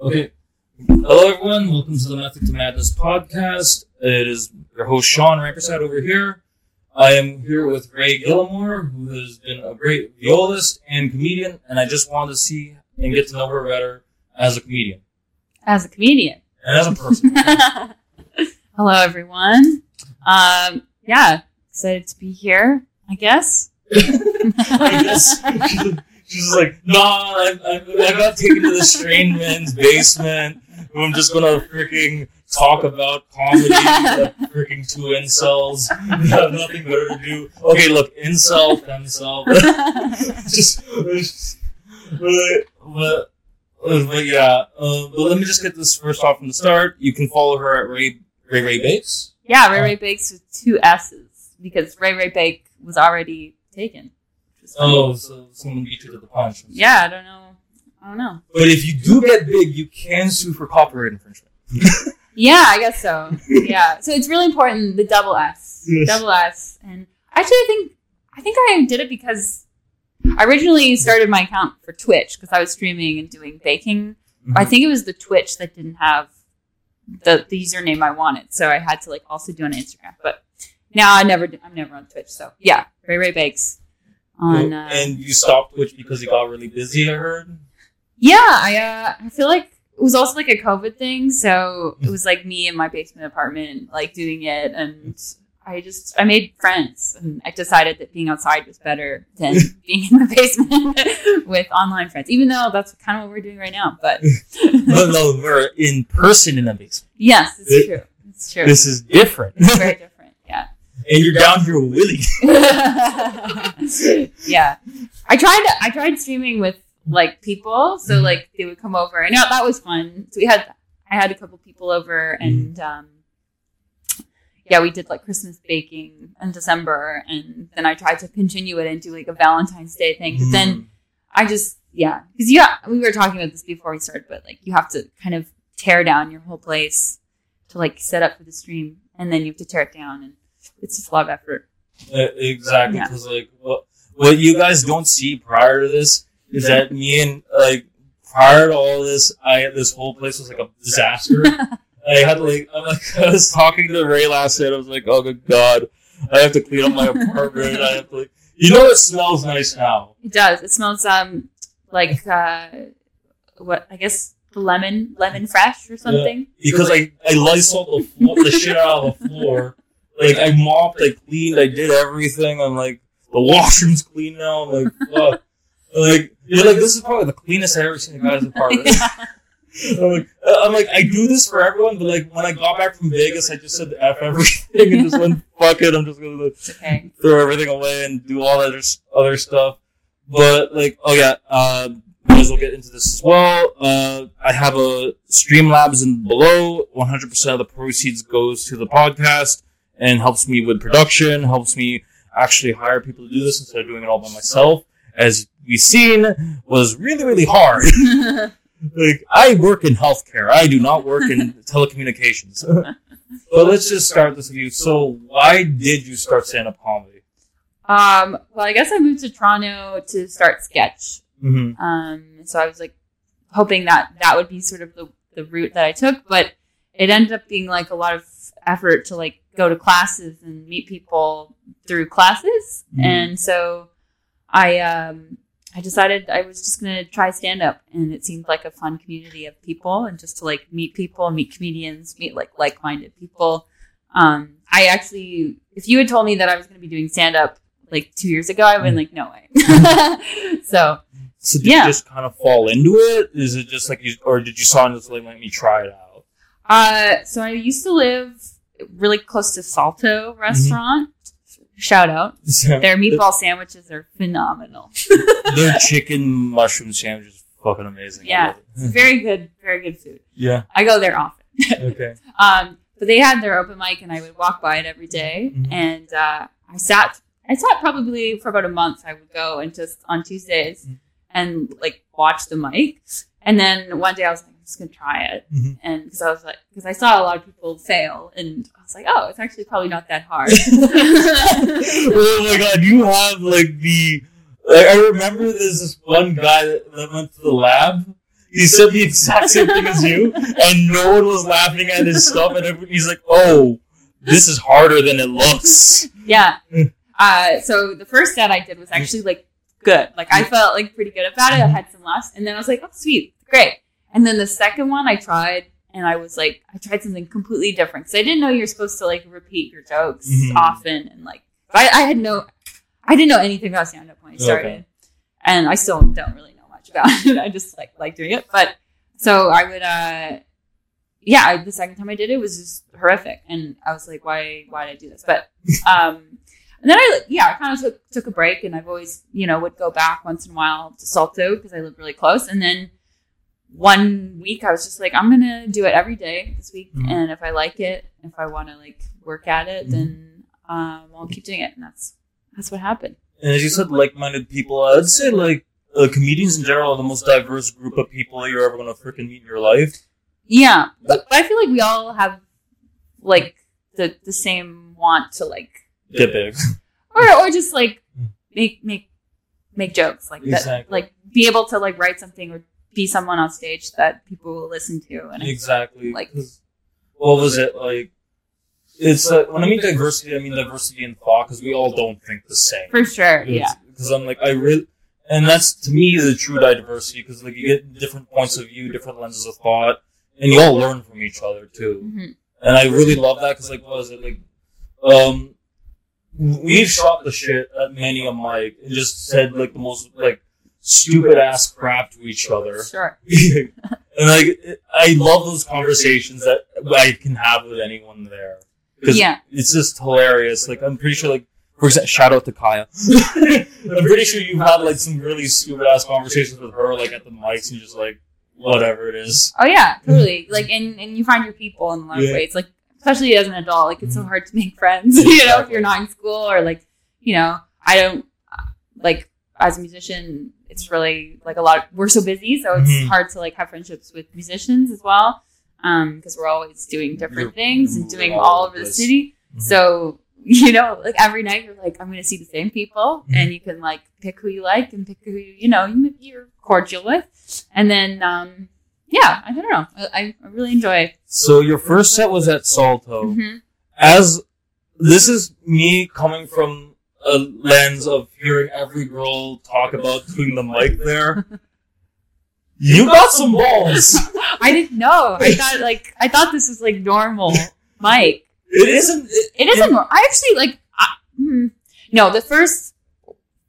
Okay. Hello, everyone. Welcome to the Method to Madness podcast. It is your host, Sean Rampersad, over here. I am here with Rae Gallimore, who has been a great violist and comedian, and I just wanted to see and get to know her better as a comedian As a comedian. and as a person. Hello, everyone. Um, yeah, excited to be here, I guess. I guess she's like, nah, I'm, I, I got taken to the strange man's basement. who I'm just gonna freaking talk about comedy, freaking two incels. They have nothing better to do. Okay, look, incel, femcel. just, just but, but, but yeah. Uh, but let me just get this first off from the start. You can follow her at Rae Rae Rae Bakes. yeah, Rae Rae Bakes with two S's because Rae Rae Bake was already taken. Which is funny. Oh, so someone beat you to the punch. Yeah, I don't know. I don't know. But if you do get big, you can sue for copyright infringement. Yeah, I guess so. Yeah, so it's really important the double S, Yes. double S, and actually, I think I think I did it because I originally started my account for Twitch because I was streaming and doing baking. I mm-hmm. think it was the Twitch that didn't have the, the username I wanted, so I had to like also do on Instagram. But now I never, do- I'm never on Twitch. So yeah, Rae Rae Bakes on. Uh, and you stopped Twitch because you got really busy. I heard. Yeah, I uh, I feel like it was also like a COVID thing, so it was like me in my basement apartment, like doing it, and I just I made friends, and I decided that being outside was better than being in the basement with online friends, even though that's kind of what we're doing right now. But no, no, we're in person in the basement. yes, it's It- true. It's true. This is different. It's very different. Yeah. and you're down here willing. yeah. I tried I tried streaming with like people, so Mhm. like they would come over and yeah, that was fun. So we had I had a couple people over Mm-hmm. and um yeah, we did like Christmas baking in December and then I tried to continue it and do like a Valentine's Day thing. But then I just yeah, because yeah, we were talking about this before we started, but like you have to kind of tear down your whole place to like set up for the stream and then you have to tear it down and it's just a lot of effort. Uh, exactly, Yeah. because like what what you guys don't see prior to this is that me and like prior to all this, I this whole place was like a disaster. I had like I'm like I was talking to Rae last night. I was like, oh good god, I have to clean up my apartment. I have to like, you know, it smells nice now. It does. It smells um like uh what I guess lemon lemon fresh or something. because I I Lysol the floor, the shit out of the floor. Like I mopped, I cleaned, I did everything. I'm like the washroom's clean now. I'm like fuck. Like you're like this is probably the cleanest I've ever seen a guy's apartment. I'm like uh, I'm like I do this for everyone, but like when I got back from Vegas, I just said f everything and just went fuck it. I'm just gonna okay. throw everything away and do all that other, other stuff. But like, oh yeah, uh, might as well get into this as well. Uh, I have a Streamlabs in below. 100% of the proceeds goes to the podcast and helps me with production, helps me actually hire people to do this instead of doing it all by myself. As we've seen, was really, really hard. like, I work in healthcare. I do not work in telecommunications. but let's just start this with you. So, why did you start stand-up comedy? um well I guess I moved to Toronto to start sketch. Mm-hmm. Um so I was like hoping that that would be sort of the, the route that I took, but it ended up being like a lot of effort to like go to classes and meet people through classes. Mhm. And so I um I decided I was just gonna try stand up and it seemed like a fun community of people and just to like meet people, meet comedians, meet like like minded people. Um I actually if you had told me that I was gonna be doing stand up like two years ago, I would have been like, no way. so So did Yeah. you just kind of fall into it? Is it just like you, or did you saw and just like let me try it out? Uh, so I used to live really close to Salto restaurant. Shout out. Their meatball sandwiches are phenomenal. Their chicken mushroom sandwich is fucking amazing. Yeah. Very good, very good food. yeah. I go there often. Okay. Um, but they had their open mic and I would walk by it every day. Mhm. And uh, I sat I sat probably for about a month. I would go and just on Tuesdays Mhm. and like watch the mic. And then one day I was like, just gonna try it. Mhm. And because I was like, because I saw a lot of people fail, and I was like, oh, it's actually probably not that hard. oh my god, you have like the. Like, I remember there's this one guy that, that went to the lab, he said the exact same thing as you, and no one was laughing at his stuff, and he's like, "Oh, this is harder than it looks." Yeah. Uh, so the first set I did was actually like good. Like I felt like pretty good about it. I had some laughs, and then I was like, "Oh, sweet, great." And then the second one I tried, and I was like, I tried something completely different because I didn't know you're supposed to like repeat your jokes Mhm. often, and like I, I had no, I didn't know anything about stand up when I started, Okay. and I still don't really know much about it. I just like like doing it, but so I would. uh yeah, I, the second time I did it was just horrific, and I was like, "Why? Why did I do this?" But um, and then I, yeah, I kind of took took a break, and I've always, you know, would go back once in a while to Salto because I live really close. And then one week, I was just like, I'm gonna do it every day this week, Mhm. and if I like it, if I want to like work at it, Mhm. then um, I'll keep doing it, and that's that's what happened. And as you said, like-minded people. I'd say like uh, comedians in general are the most diverse group of people you're ever gonna freaking meet in your life. Yeah, but, I feel like we all have like the the same want to like Get big. or or just like make make make jokes like that like be able to like write something or be someone on stage that people will listen to and Exactly. Like- what was it like? It's uh, when I mean diversity, I mean diversity in thought because we all don't think the same. for sure yeah Because I'm like I really, and that's to me the true diversity because like you get different points of view, different lenses of thought, and you all learn from each other too. Mhm. And I really love that because like what was it like? Um, we've shot the shit at many a mic and just said like the most like stupid ass crap to each other. sure and like I love those conversations that I can have with anyone there. 'Cause Yeah. it's just hilarious. Like I'm pretty sure, like for example, shout out to Kaya. I'm pretty sure you've had like some really stupid ass conversations with her, like at the mics, and just like whatever it is. oh yeah totally like and and you find your people in a lot of Yeah. ways like especially as an adult like it's so Mhm. hard to make friends you know if you're not in school or like you know I don't uh, like as a musician it's really like a lot we're so busy so it's Mhm. hard to like have friendships with musicians as well um because we're always doing different You're things and doing all all over the city Mhm. so you know like every night you're like i'm gonna see the same people Mhm. and you can like pick who you like and pick who you you know you- you're cordial with and then um yeah i don't know i, I really enjoy So your first set was at Salto. hmm As this is me coming from a lens of hearing every girl talk about doing the mic there. You got some balls. i didn't know i thought like i thought this was like normal mike It isn't. It, it isn't nor- i actually like I, hmm. no the first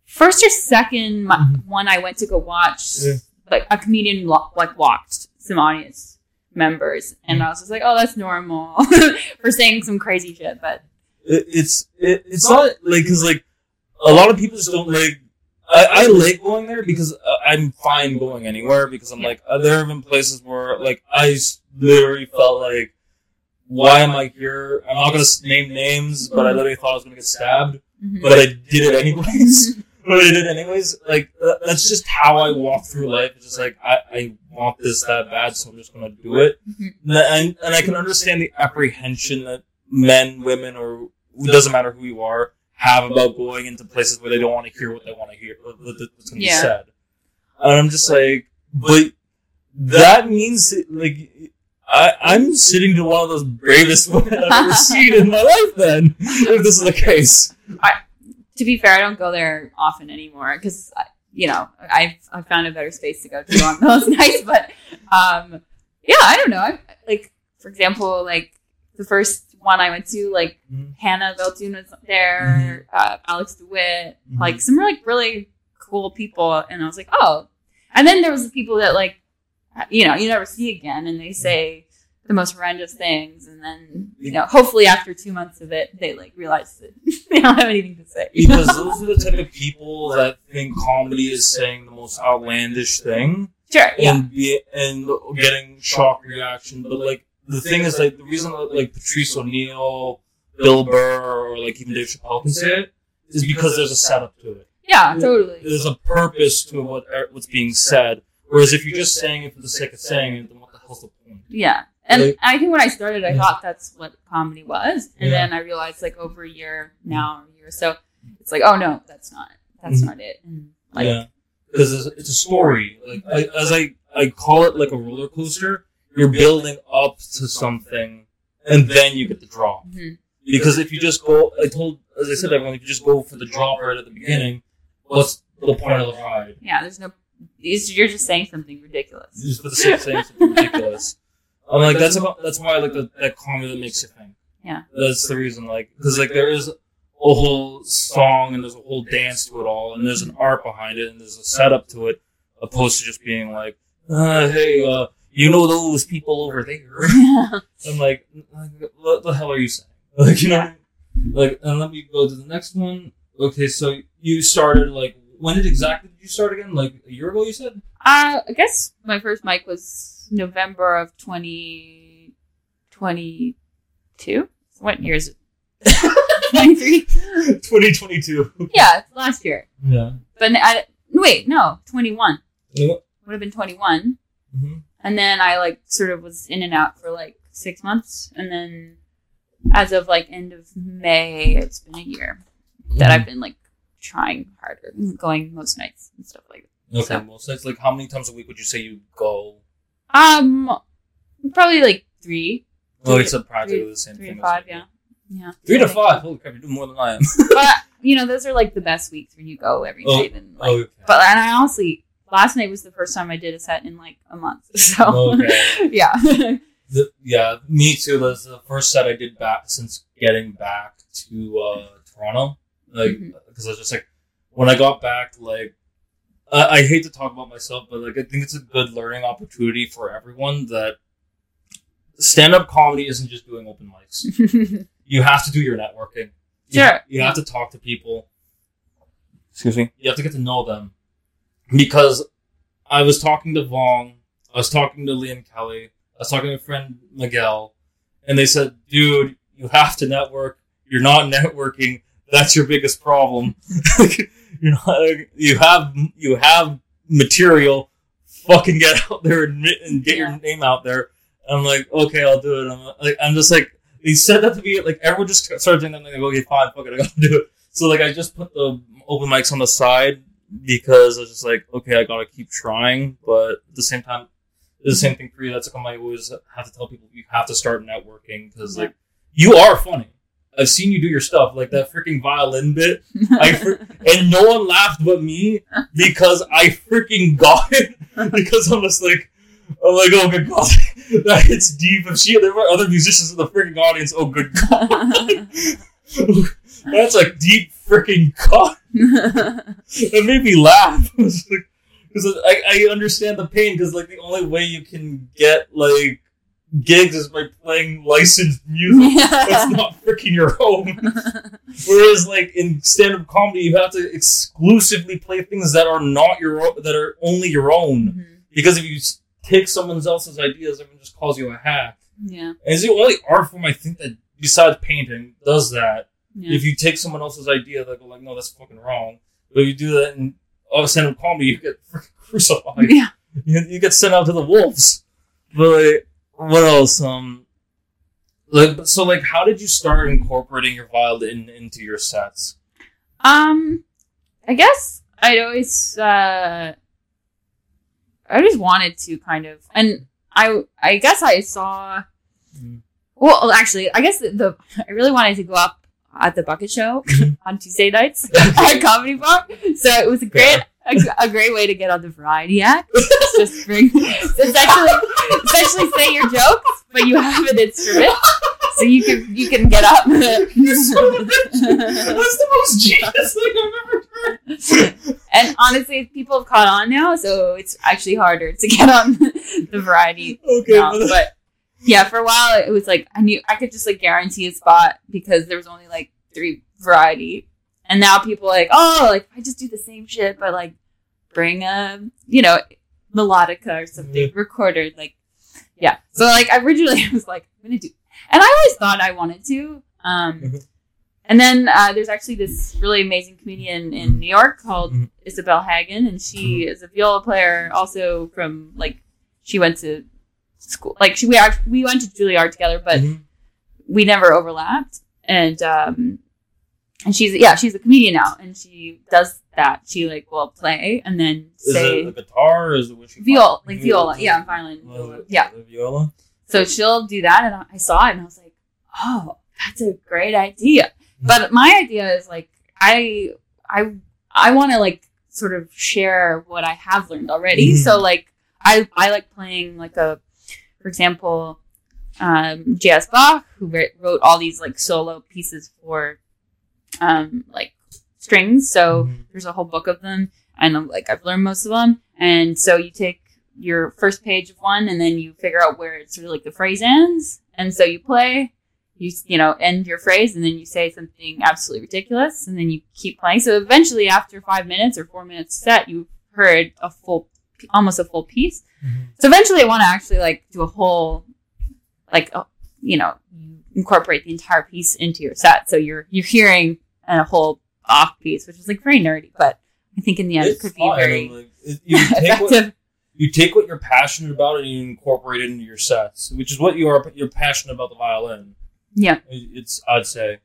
first or second mi- Mhm. one i went to go watch Yeah. like a comedian lo- like walked some audience members and i was just like oh that's normal for saying some crazy shit but it, it's it, it's not like because like a lot of people just don't like. I, I like going there because uh, I'm fine going anywhere because I'm like uh, there have been places where like I literally felt like why am I here? I'm not gonna name names, but I literally thought I was gonna get stabbed, mhm. but I did it anyways. but I did it anyways. Like that's just how I walk through life. It's just like I, I want this that bad, so I'm just gonna do it. Mhm. And and I can understand the apprehension that men, women, or it doesn't matter who you are have about going into places where they don't want to hear what they want to hear, what's going to be Yeah. said. And I'm just like, but that means like. I, I'm sitting to one of those bravest women I've ever seen in my life. Then, if this is the case, to be fair i don't go there often anymore because you know i've i found a better space to go to on those nights but um yeah i don't know I, like for example like the first one i went to like Mhm. hannah beltune was there uh, alex dewitt Mhm. like some like really cool people and i was like oh and then there was the people that like you know you never see again and they say the most horrendous things and then you know hopefully after two months of it they like realize that they don't have anything to say because those are the type of people that think comedy is saying the most outlandish thing sure yeah and be and getting shock reaction. But like the thing is, like the reason that like Patrice O'Neal, Bill Burr, or like even Dave Chappelle can say it is because there's a setup to it. yeah totally There's a purpose to what what's being said. Whereas if you're just saying it for the sake of saying it, then what the hell's the point? yeah and Like- I think when I started, I Yeah. thought that's what comedy was, and Yeah. then I realized, like over a year now, a year or so, it's like, oh no, that's not, that's Mhm. not it. And like, yeah, because it's, it's a story. Like I, as I I call it like a roller coaster. You're building up to something, and then you get the drop. Mhm. Because if you just go, I told, as I said, everyone, if you just go for the drop right at the beginning, what's the point of the ride? Yeah, there's no. You're just saying something ridiculous. Just for the sake of saying something ridiculous. I'm like, that's about, that's why I like the, that comedy that makes you think. Yeah. That's the reason, like, because like there is a whole song and there's a whole dance to it all, and there's an art behind it, and there's a setup to it, opposed to just being like, uh, hey, uh, you know those people over there. Yeah. I'm like, what the hell are you saying? Like, you know, like, and let me go to the next one. Okay, so you started like, when did exactly did you start again? Like a year ago, you said? Uh, I guess my first mic was November of 2022. what year is it? 23? 2022. Yeah, last year. Yeah. But I, wait, no, 21. Yeah. Would have been 21. hmm And then I like sort of was in and out for like six months. And then as of like end of May, it's been a year that I've been like trying harder, going most nights and stuff like that. Okay, So- so it's like how many times a week would you say you go? Um, probably like three. Oh, it's a practically three- the same three to five, yeah. Yeah. Three to five. Holy crap, you're doing more than I am. but you know, those are like the best weeks when you go every Oh, night and like. okay. But and I honestly, last night was the first time I did a set in like a month. So Okay. yeah, The- yeah, me too. That's the first set I did back since getting back to uh, Toronto. Like, because I was just like, when I got back, like, I, I hate to talk about myself, but like, I think it's a good learning opportunity for everyone that stand-up comedy isn't just doing open mics. You have to do your networking. You- Sure. You, have to talk to people. Excuse me. You have to get to know them. Because I was talking to Vong, I was talking to Liam Kelly, I was talking to my friend Miguel, and they said, dude, you have to network. You're not networking. That's your biggest problem. You're not, you have, you have material. Fucking get out there and, and get Yeah. your name out there. I'm like, okay, I'll do it. I'm like, I'm just like, he said that to me, like, everyone just started doing that, and I go, okay, fine, fuck it, I gotta do it. So, like, I just put the open mics on the side because I was just like, okay, I gotta keep trying, but at the same time, it's the same thing for you. That's like, I always have to tell people, you have to start networking, because, like, you are funny. I've seen you do your stuff, like that freaking violin bit. I fr- and no one laughed but me because I freaking got it. Because I'm just like, I'm like, oh good god, that hits deep. If she, there were other musicians in the freaking audience. Oh good god, that's a deep freaking cut. It made me laugh. Because I, I understand the pain. Because like the only way you can get like gigs is by playing licensed music. That's not freaking your own. Whereas, like in stand-up comedy, you have to exclusively play things that are not your own, that are only your own. Mhm. Because if you take someone else's ideas, everyone just calls you a hack. yeah, And it's the only art form I think that, besides painting, does that. Yeah. If you take someone else's idea, they go like, "No, that's fucking wrong." But you do that in uh, stand-up comedy, you get crucified. yeah. You, you get sent out to the wolves. But like, what else? Um, like, so like, how did you start incorporating your violin into your sets? Um, I guess I'd always, uh, I always wanted to kind of, and I, I guess I saw. Mm. Well, actually, I guess the, the I really wanted to go up at the Bucket Show Mhm. on Tuesday nights at Comedy Bar, so it was a great. A, a great way to get on the variety act. It's just bring, essentially, essentially say your jokes, but you have an instrument, so you can you can get up. So. That's the most genius thing I've ever heard. And honestly, people have caught on now, so it's actually harder to get on the variety Okay, now. But yeah, for a while it was like I knew I could just like guarantee a spot because there was only like three variety, and now people are like, oh, like I just do the same shit, but like bring a you know melodica or something recorded, like yeah. So like originally I was like I'm gonna do, and I always thought I wanted to. Um, Mhm. and then uh, there's actually this really amazing comedian in New York called Mhm. Isabel Hagen, and she is a viola player, also from like she went to school, like she we act- we went to Juilliard together, but Mhm. we never overlapped. And um, and she's yeah, she's a comedian now, and she does that. She like will play and then Is say it a guitar? Or is it what she viola, like viola, yeah, violin, viola, yeah. the viola. So she'll do that, and I saw it, and I was like, "Oh, that's a great idea." But my idea is like, I, I, I want to like sort of share what I have learned already. Mhm. So like, I, I like playing like a, for example, um, J.S. Bach, who wrote all these like solo pieces for, um, like strings. So Mhm. there's a whole book of them, and like I've learned most of them. And so you take your first page of one, and then you figure out where it's sort of like the phrase ends, and so you play. You you know end your phrase, and then you say something absolutely ridiculous, and then you keep playing. So eventually, after five minutes or four minutes set, you've heard a full, almost a full piece. Mhm. So eventually, I want to actually like do a whole, like uh, you know, incorporate the entire piece into your set. So you're you're hearing a whole Bach piece, which is like very nerdy, but I think in the end it It's could be fine, very and, like, it- you take what effective. you take what you're passionate about and you incorporate it into your sets, which is what you are. You're passionate about the violin. Yeah, It's I'd say,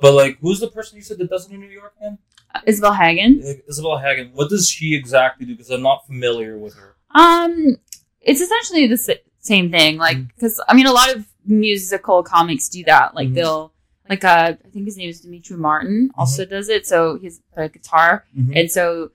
but like, who's the person you said that does it in New York again? Isabel Hagen. Isabel Hagen. What does she exactly do? Because I'm not familiar with her. Um, it's essentially the s- same thing. Like, Mm. because I mean, a lot of musical comics do that. Like, Mhm. they'll like uh, I think his name is Demetri Martin. Mm-hmm. Also does it. So he's a guitar, and so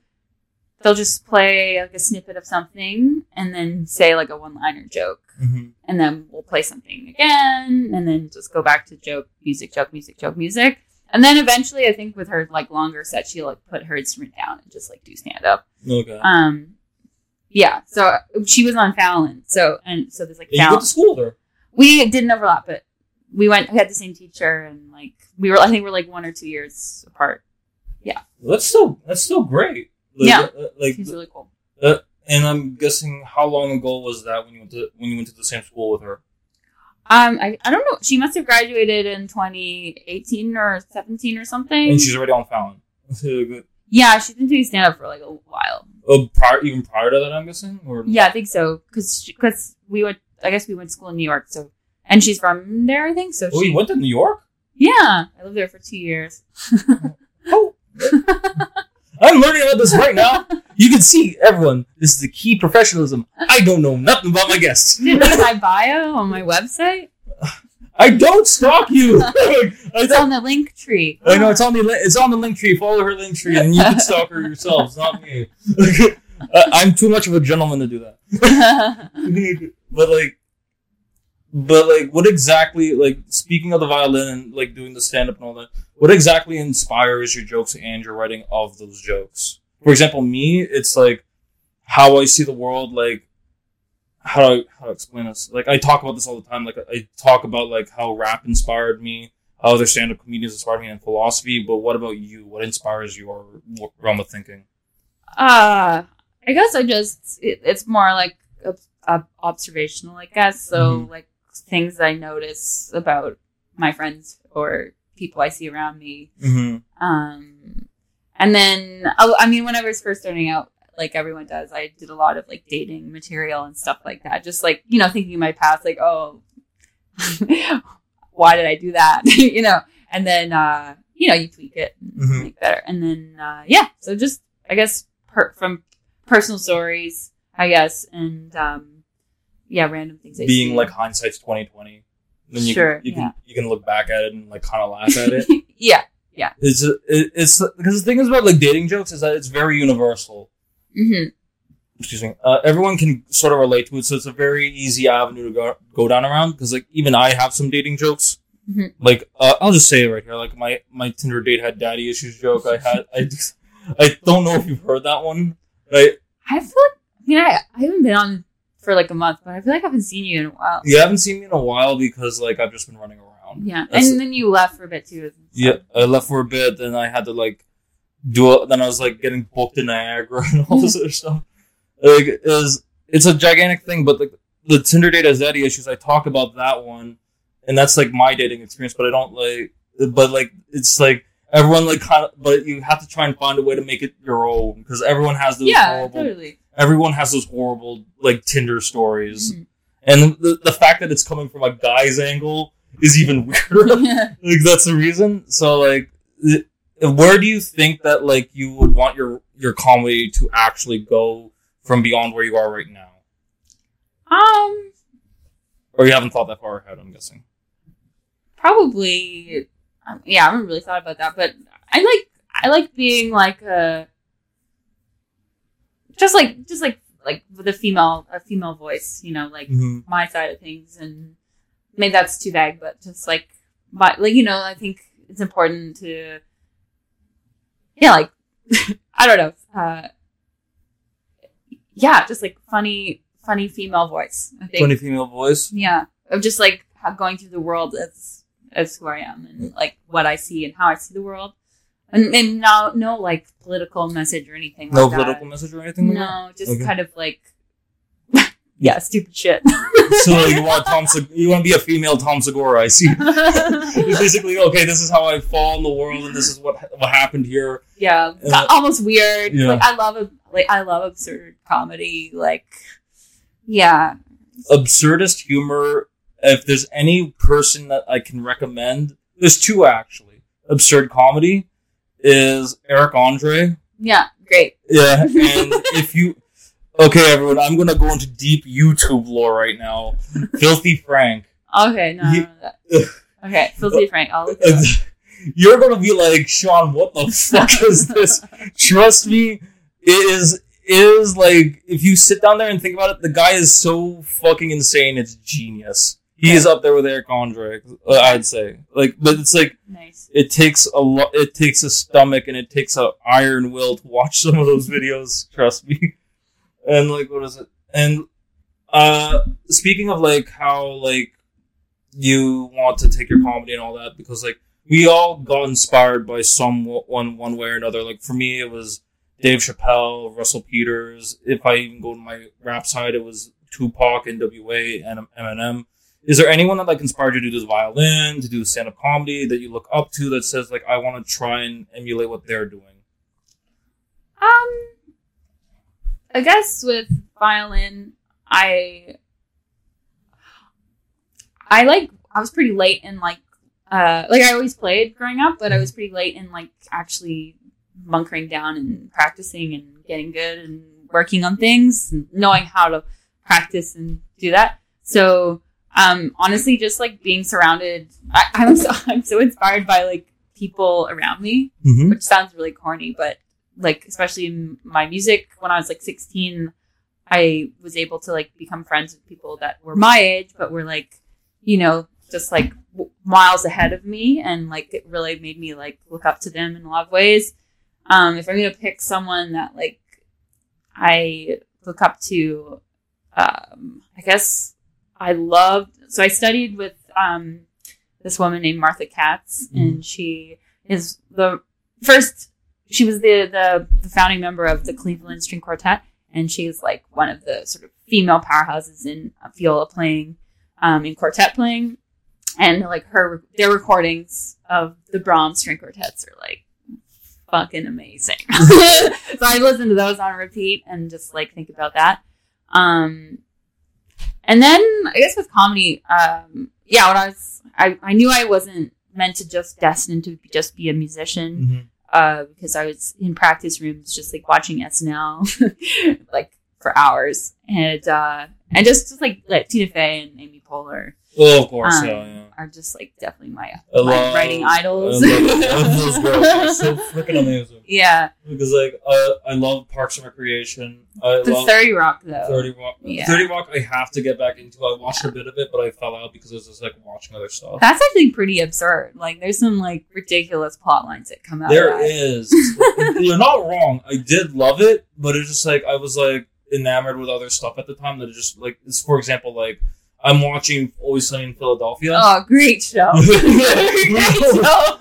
they'll just play like a snippet of something, and then say like a one-liner joke, Mhm. and then we'll play something again, and then just go back to joke, music, joke, music, joke, music. And then eventually, I think with her like longer set, she'll like put her instrument down and just like do stand up. Okay. Um, yeah. So she was on Fallon. So and so there's like you Fallon. went to school there. we didn't overlap, but we went. We had the same teacher, and like we were. I think we're like one or two years apart. Yeah. That's still that's still great. Like, Yeah. uh, Like, She's really cool. and I'm guessing how long ago was that when you went to when you went to the same school with her? Um, I, I don't know. She must have graduated in 2018 or 17 or something. And she's already on Fallon. Yeah, she's been doing stand up for like a while. Oh, prior, even prior to that, I'm guessing. Or Yeah, I think so. Because because we went. I guess we went to school in New York. So and she's from there. I think so. Oh, she, you went to New York? yeah, I lived there for two years. Oh, I'm learning about this right now. You can see everyone. This is the key professionalism. I don't know nothing about my guests. Did my bio on my website? I don't stalk you. It's on the link tree. I know it's on the it's on the link tree. Follow her link tree, and you can stalk her yourselves, not me. Uh, I'm too much of a gentleman to do that. but like, but like, what exactly? Like, speaking of the violin and like doing the stand up and all that, what exactly inspires your jokes and your writing of those jokes? For example, me, it's like how I see the world. Like, how do I how to explain this? Like, I talk about this all the time. Like, I talk about like how rap inspired me, how other stand up comedians inspired me, and philosophy. But what about you? What inspires your realm of thinking? Uh, I guess I just it, it's more like ob- ob- observational, I guess. So Mhm. like things I notice about my friends or people I see around me. Mm-hmm. Um, and then I, I mean, when I was first starting out, like everyone does, I did a lot of like dating material and stuff like that. Just like you know, thinking of my past, like oh, why did I do that? you know, and then uh, you know, you tweak it and Mhm. make better, and then uh, yeah. So just I guess per- from personal stories, I guess, and um, yeah, random things. I being see. like hindsight's twenty twenty. Then you Sure, can, you yeah. can you can look back at it and like kind of laugh at it. yeah. Yeah. It's it's because the thing is about like dating jokes is that it's very universal. hmm Excuse me. Uh, everyone can sort of relate to it, so it's a very easy avenue to go go down around. Because like even I have some dating jokes. Mhm. Like uh, I'll just say it right here. Like my my Tinder date had daddy issues joke. I had I just, I don't know if you've heard that one. Right? I feel like I mean I, I haven't been on for like a month, but I feel like I haven't seen you in a while. You haven't seen me in a while because like I've just been running around. Yeah, That's- and then you left for a bit too. Yeah, I left for a bit, then I had to like do it. Then I was like getting booked in Niagara and all this other stuff. Like, it was, it's a gigantic thing, but like the Tinder date has daddy issues. I talk about that one, and that's like my dating experience. But I don't like, but like it's like everyone like kind of, but you have to try and find a way to make it your own because everyone has those Yeah, horrible, totally. Everyone has those horrible like Tinder stories, Mhm. and the the fact that it's coming from a guy's angle is even weirder Yeah. like that's the reason. So like, it, where do you think that like you would want your your comedy to actually go from beyond where you are right now? Um, Or you haven't thought that far ahead, I'm guessing. probably. Um, yeah, I haven't really thought about that, but I like I like being like a just like just like like with a female a female voice, you know, like Mm-hmm. my side of things, and maybe that's too vague, but just like my like you know, I think it's important to yeah, like I don't know, uh, yeah, just like funny funny female voice. I think Funny female voice. yeah, of just like going through the world as as who I am and like what I see and how I see the world, and, and no no like political message or anything. No like political That. message or anything like that? No, just Okay. kind of like yeah, stupid shit. So you want Tom Seg- you want to be a female Tom Segura, I see. It's basically okay, this is how I fall in the world and this is what what happened here. yeah, Uh, almost weird. yeah. Like I love a like I love absurd comedy. Like yeah, Absurdist humor, if there's any person that I can recommend, there's two actually. Absurd comedy is Eric Andre. yeah, great. Yeah, and if you Okay, everyone, I'm gonna go into deep YouTube lore right now. Filthy Frank. Okay, no, no, okay, Filthy Frank. I'll look it. You're gonna be like, Sean, what the fuck is this? Trust me, it is it is like if you sit down there and think about it, the guy is so fucking insane. It's genius. He is up there with Eric Andre. uh, I'd say, like, but it's like Nice. it takes a lot. It takes a stomach and it takes a iron will to watch some of those videos. Trust me. And like, what is it? And uh, speaking of like how like you want to take your comedy and all that, because like we all got inspired by someone one way or another. Like for me, it was Dave Chappelle, Russell Peters. If I even go to my rap side, it was Tupac, NWA, and Eminem. Is there anyone that like inspired you to do this violin, to do stand up comedy that you look up to that says like I want to try and emulate what they're doing? Um, I guess with violin, I, I like. I was pretty late in like, uh, like I always played growing up, but I was pretty late in like actually bunkering down and practicing and getting good and working on things, and knowing how to practice and do that. So, um, honestly, just like being surrounded, I, I'm so I'm so inspired by like people around me Mm-hmm. which sounds really corny, but like especially in my music when I was like 16, I was able to like become friends with people that were my age, but were like, you know, just like w- miles ahead of me, and like it really made me like look up to them in a lot of ways. Um, if I'm gonna pick someone that like I look up to, um, I guess I loved. So I studied with um, this woman named Martha Katz, and she is the first she was the, the the founding member of the Cleveland String Quartet, and she's like one of the sort of female powerhouses in viola playing, um, in quartet playing, and like her their recordings of the Brahms string quartets are like fucking amazing. so I listen to those on repeat and just like think about that. Um, and then I guess with comedy, um, yeah, when I was I, I knew I wasn't meant to just destined to just be a musician Mm-hmm. uh, because I was in practice rooms just like watching SNL like for hours and uh, and just, just like like Tina Fey and Amy Poehler Oh, of course, Um, yeah, yeah. Are just like definitely my, my love- writing idols. I love, I love those girls. So freaking amazing. yeah, Because like uh, I love Parks and Recreation. I the love Thirty Rock though. Thirty Rock. Yeah. Thirty Rock. I have to get back into. I watched a bit of it, but I fell out because I was just like watching other stuff. That's actually pretty absurd. Like, there's some like ridiculous plot lines that come out. There is. You're not wrong. I did love it, but it's just like I was like enamored with other stuff at the time that it just like for example like I'm watching Always Sunny in Philadelphia. Oh, great show! great show.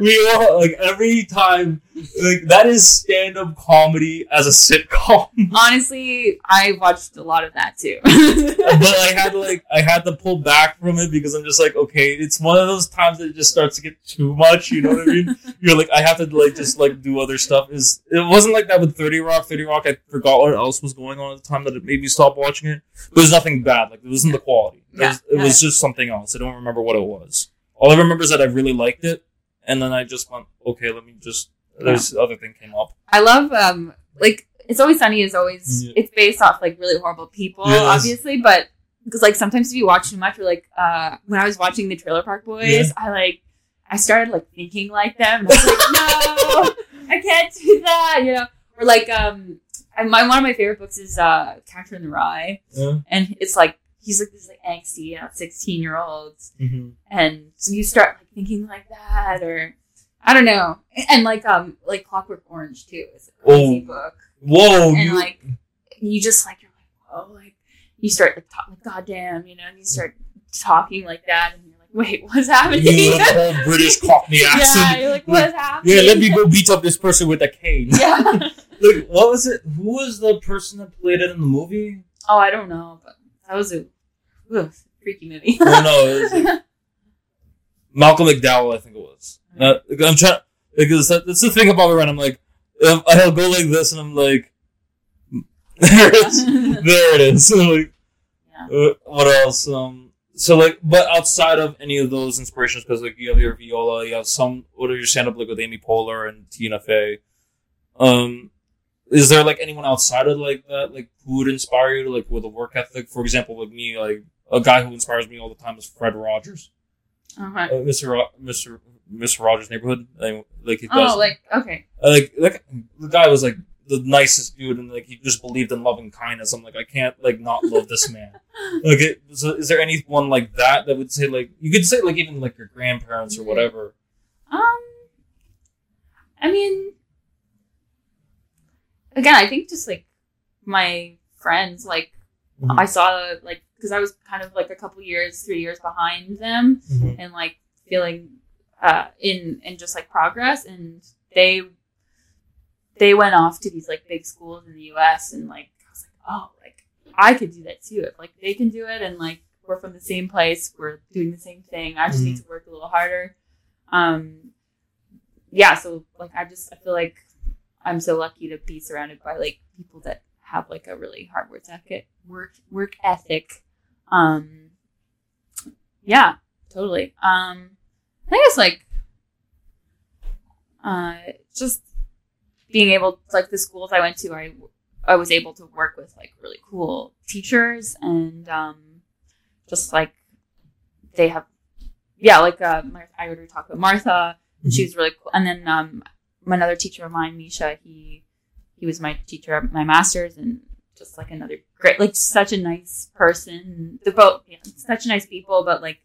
We all like every time like that is stand up comedy as a sitcom. Honestly, I watched a lot of that too. but I had to like I had to pull back from it because I'm just like, okay, it's one of those times that it just starts to get too much, you know what I mean? You're like I have to like just like do other stuff. Is it wasn't like that with 30 Rock. 30 Rock, I forgot what else was going on at the time that it made me stop watching it. But it was nothing bad. Like it wasn't the quality. It was, Yeah, it was just something else. I don't remember what it was. All I remember is that I really liked it and then I just went, okay, let me just. There's other thing came up. I love um like it's always sunny is always Yeah. it's based off like really horrible people Yes. obviously but because like sometimes if you watch too much or like uh when I was watching the Trailer Park Boys Yeah. I like I started like thinking like them I was like no I can't do that you know or like um I, my one of my favorite books is uh Catcher in the Rye Yeah. and it's like he's like this like angsty you know sixteen year old Mm-hmm. and so you start like thinking like that or I don't know and like um like Clockwork Orange too is a crazy Oh, book Whoa, and you. like you just like you're like oh like you start like talking like goddamn you know and you start talking like that and you're like wait what's happening you have a whole British Cockney yeah accent. you're like what's happening Yeah, let me go beat up this person with a cane. yeah Like, what was it? Who was the person that played it in the movie? oh I don't know but that was a ugh, freaky movie no, it was like Malcolm McDowell, I think it was. Uh, I'm trying because that, that's the thing about me. Right, I'm like, I'll go like this, and I'm like, there it is, there it is. Like, Yeah. uh, what else? Um, so like, but outside of any of those inspirations, because like you have your viola, you have some. What are your stand up like with Amy Poehler and Tina Fey? Um, is there like anyone outside of like that, like who would inspire you, like with a work ethic? For example, with me, like a guy who inspires me all the time is Fred Rogers, uh-huh. uh, Mr. Ro- Mr. Mr. Rogers' Neighborhood. Like, like he does, oh like okay uh, like like the guy was like the nicest dude, and like he just believed in love and kindness. I'm like, I can't like not love this man. Like, it, so is there anyone like that that would say like you could say like even like your grandparents or whatever? Um, I mean, again, I think just like my friends, like Mhm. I saw like because I was kind of like a couple years, three years behind them, Mhm. and like feeling uh in in just like progress, and they they went off to these like big schools in the U.S. and like I was like, oh, like I could do that too. If like they can do it, and like we're from the same place, we're doing the same thing. I just need to work a little harder. Um, yeah. So like I just I feel like I'm so lucky to be surrounded by like people that have like a really hard work ethic, work work ethic. Um, yeah, totally. Um, I think it's like uh, just being able like the schools I went to, I I was able to work with like really cool teachers and um, just like they have yeah like uh, Mar- I already talked about Martha. And she was really cool. And then um, another teacher of mine Misha he he was my teacher at my master's and just like another great like such a nice person they're both yeah, such nice people but like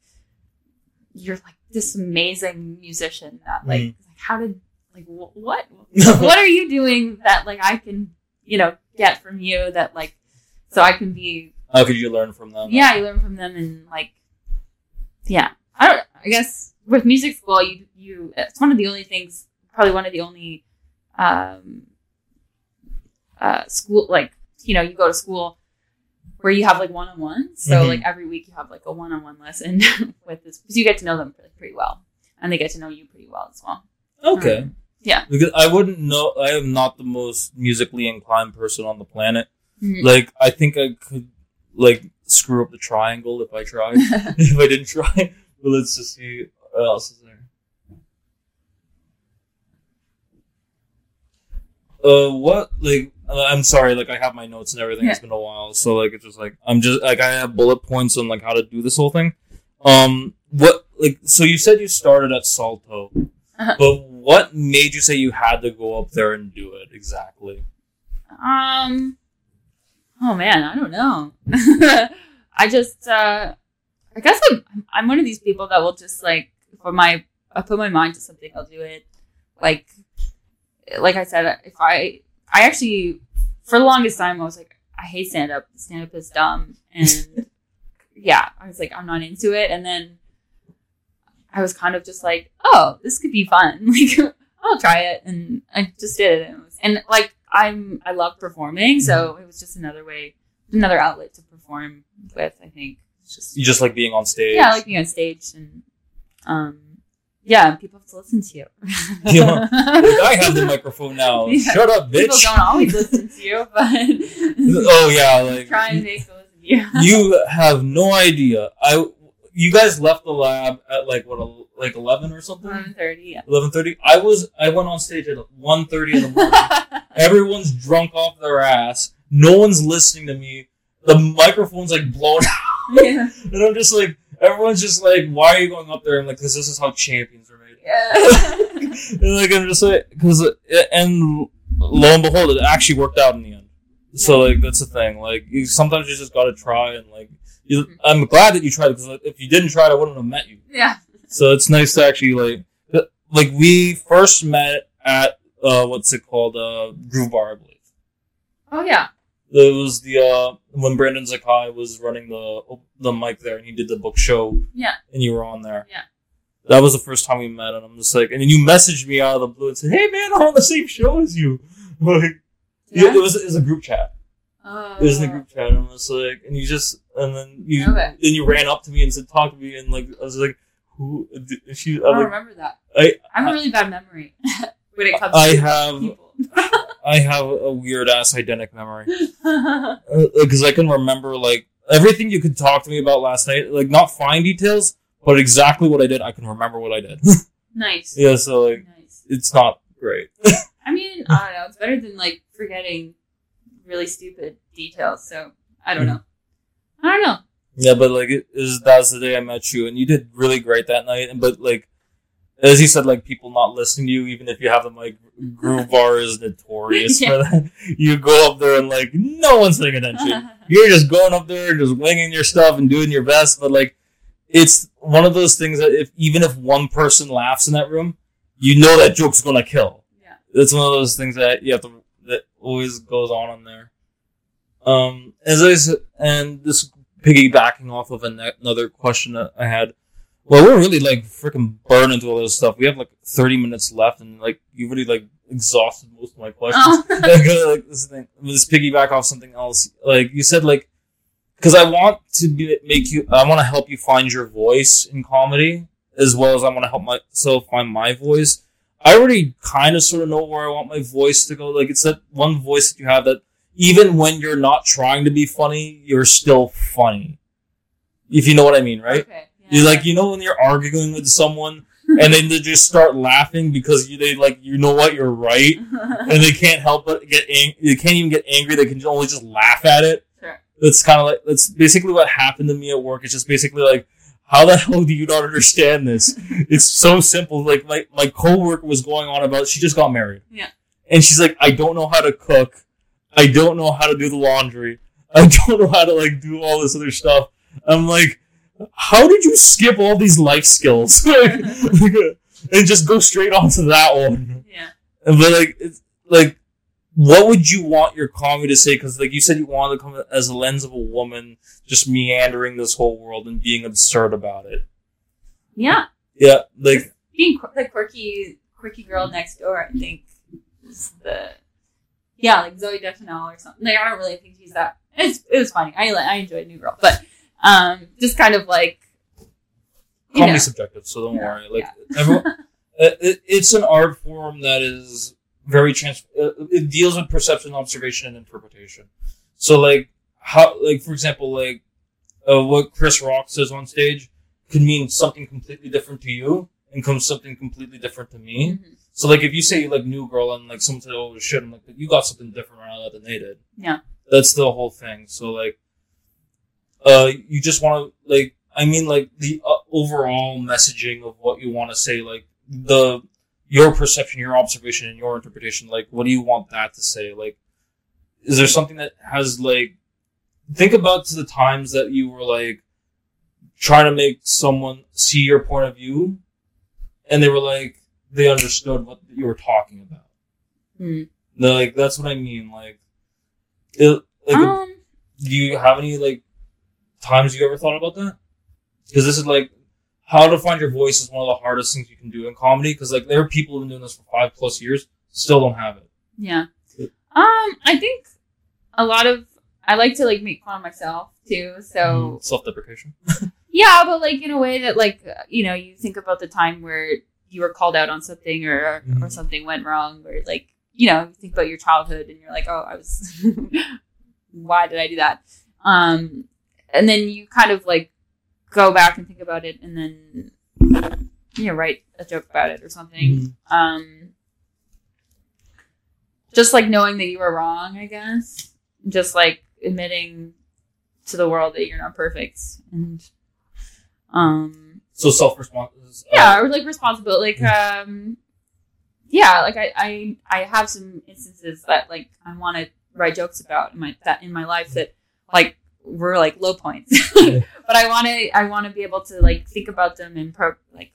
you're like this amazing musician that like, Mm. like how did like wh- what what are you doing that like I can you know get from you that like so I can be How could you learn from them? yeah you learn from them and like yeah I don't I guess with music school you you it's one of the only things probably one of the only um uh school like you know you go to school where you have like one on one. so Mhm. like every week you have like a one-on-one lesson with this because you get to know them pretty, pretty well and they get to know you pretty well as well Okay. Um, yeah. Because I wouldn't know. I am not the most musically inclined person on the planet. Mhm. Like I think I could like screw up the triangle if I tried. if I didn't try. But let's just see what else is there. Uh, what like? I'm sorry. Like I have my notes and everything. It's been a while, so like it's just like I'm just like I have bullet points on like how to do this whole thing. Um, what like? So you said you started at Salto, Uh-huh. but what made you say you had to go up there and do it exactly? Um. Oh man, I don't know. I just, uh, I guess I'm, I'm one of these people that will just like, for my, I put my mind to something, I'll do it. Like, like I said, if I, I actually, for the longest time, I was like, I hate stand up. Stand up is dumb, and yeah, I was like, I'm not into it. And then I was kind of just like, oh, this could be fun. Like, I'll try it, and I just did it. And, it was, and like, I'm I love performing, so it was just another way, another outlet to perform with. I think just You just like being on stage. yeah, I like being on stage and um yeah, people have to listen to you. Yeah. Like, I have the microphone now. Yeah. Shut up, bitch. People bitch. don't always listen to you, but Oh yeah, like try and make them listen to you. you have no idea. I you guys left the lab at like what, el- like eleven or something? Eleven thirty. Yeah. Eleven thirty. I was. I went on stage at 1.30 in the morning. Everyone's drunk off their ass. No one's listening to me. The microphone's like blown yeah. And I'm just like, everyone's just like, why are you going up there? I'm like, because this is how champions are made. Yeah. And like, I'm just like, because, and lo and behold, it actually worked out in the end. So like, that's the thing. Like, you, sometimes you just gotta try and like, you, I'm glad that you tried because if you didn't try it, I wouldn't have met you. yeah. So it's nice to actually like, like we first met at uh, what's it called, uh, Groove Bar, I believe. Oh yeah. It was the uh when Brandon Zakai was running the the mic there, and he did the book show. Yeah. And you were on there. Yeah. That was the first time we met, and I'm just like, and then you messaged me out of the blue and said, "Hey man, I'm on the same show as you." Like, yeah, it was it was a group chat. Oh. It was in a group chat, and I was like, and you just, and then you, Okay. then you ran up to me and said, "Talk to me," and like I was like, "Who?" She, I I don't like, remember that. I, I have a really bad memory when it comes I to have, people. I have a weird ass eidetic memory. because I can remember like everything you could talk to me about last night, like not fine details, but exactly what I did. I can remember what I did. nice. yeah, so like Nice. it's not great. I mean, I don't know. It's better than like forgetting really stupid details. So I don't Mhm. know. I don't know. yeah, but like it is that's the day I met you, and you did really great that night. And but like as you said, like people not listening to you, even if you have the mic, Groove Bar is notorious for that. You go up there and like no one's paying attention. you're just going up there and just winging your stuff and doing your best, but like it's one of those things that if even if one person laughs in that room, you know that joke's gonna kill. yeah. It's one of those things that you have to that always goes on in there. Um, as I said, and this piggybacking off of an- another question that I had. Well, we're really like freaking burning through all this stuff. We have like 30 minutes left, and like you already like exhausted most of my questions Oh. like, uh, like this thing. Let's piggyback off something else. Like you said, like because I want to be, make you. I want to help you find your voice in comedy as well as I want to help myself find my voice. I already kind of sort of know where I want my voice to go. Like it's that one voice that you have that even when you're not trying to be funny, you're still funny. If you know what I mean, right? Okay. You're like, you know, when you're arguing with someone and then they just start laughing because you, they like, you know what, you're right and they can't help but get ang- they can't even get angry. They can only just laugh at it. sure. That's kind of like that's basically what happened to me at work. It's just basically like, how the hell do you not understand this? it's so simple. Like my my coworker was going on about she just got married. Yeah. And she's like, I don't know how to cook. I don't know how to do the laundry. I don't know how to like do all this other stuff. I'm like, how did you skip all these life skills and just go straight on to that one? Yeah. And But like, it's like, what would you want your comedy to say? Because like you said, you wanted to come as a lens of a woman, just meandering this whole world and being absurd about it. Yeah. Yeah, like Being qu- the quirky, quirky girl next door, I think, is the yeah, like Zooey Deschanel or something. Like I don't really think she's that. It's it was funny. I I enjoyed New Girl, but um, just kind of like comedy's know. subjective, so don't Yeah, worry. Like everyone, it, it- it's an art form that is very trans. uh, It deals with perception, observation, and interpretation. So like how, like for example, like uh, what Chris Rock says on stage could mean something completely different to you, and comes something completely different to me. Mhm. So like if you say like new girl and like someone said oh shit, I'm like you got something different around that than they did. Yeah. That's the whole thing. So like, uh, you just want to like I mean like the uh, overall messaging of what you want to say, like the your perception, your observation, and your interpretation. Like what do you want that to say? Like, is there something that has like think about the times that you were like trying to make someone see your point of view and they were like they understood what you were talking about. No, like that's what I mean. Like, it, like Um, do you have any like times you ever thought about that? Because this is like how to find your voice is one of the hardest things you can do in comedy. Because like there are people who've been doing this for five plus years, still don't have it. yeah. Um, I think a lot of I like to like make fun of myself too. So Self deprecation. Yeah, but like in a way that like you know you think about the time where you were called out on something or or Mhm. something went wrong or like you know you think about your childhood and you're like oh I was why did I do that um and then you kind of like go back and think about it and then you know write a joke about it or something. Mhm. Um, just like knowing that you were wrong, I guess. Just like admitting to the world that you're not perfect and um So self response. yeah or like responsibility like um yeah like I, I i have some instances that like i want to write jokes about in my that in my life that like were like low points but i want to i want to be able to like think about them and pro like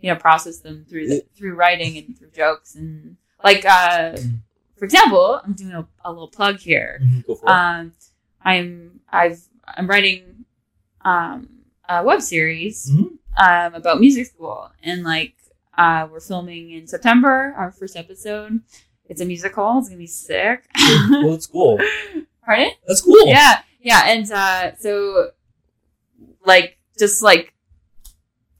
you know process them through the, through writing and through jokes and like uh for example i'm doing a, a little plug here it. um, I'm I've I'm writing um, a web series Mhm. um, about music school, and like uh, we're filming in September our first episode. It's a musical. It's gonna be sick. well, it's cool. Pardon? That's cool. Yeah, yeah, and uh, so like just like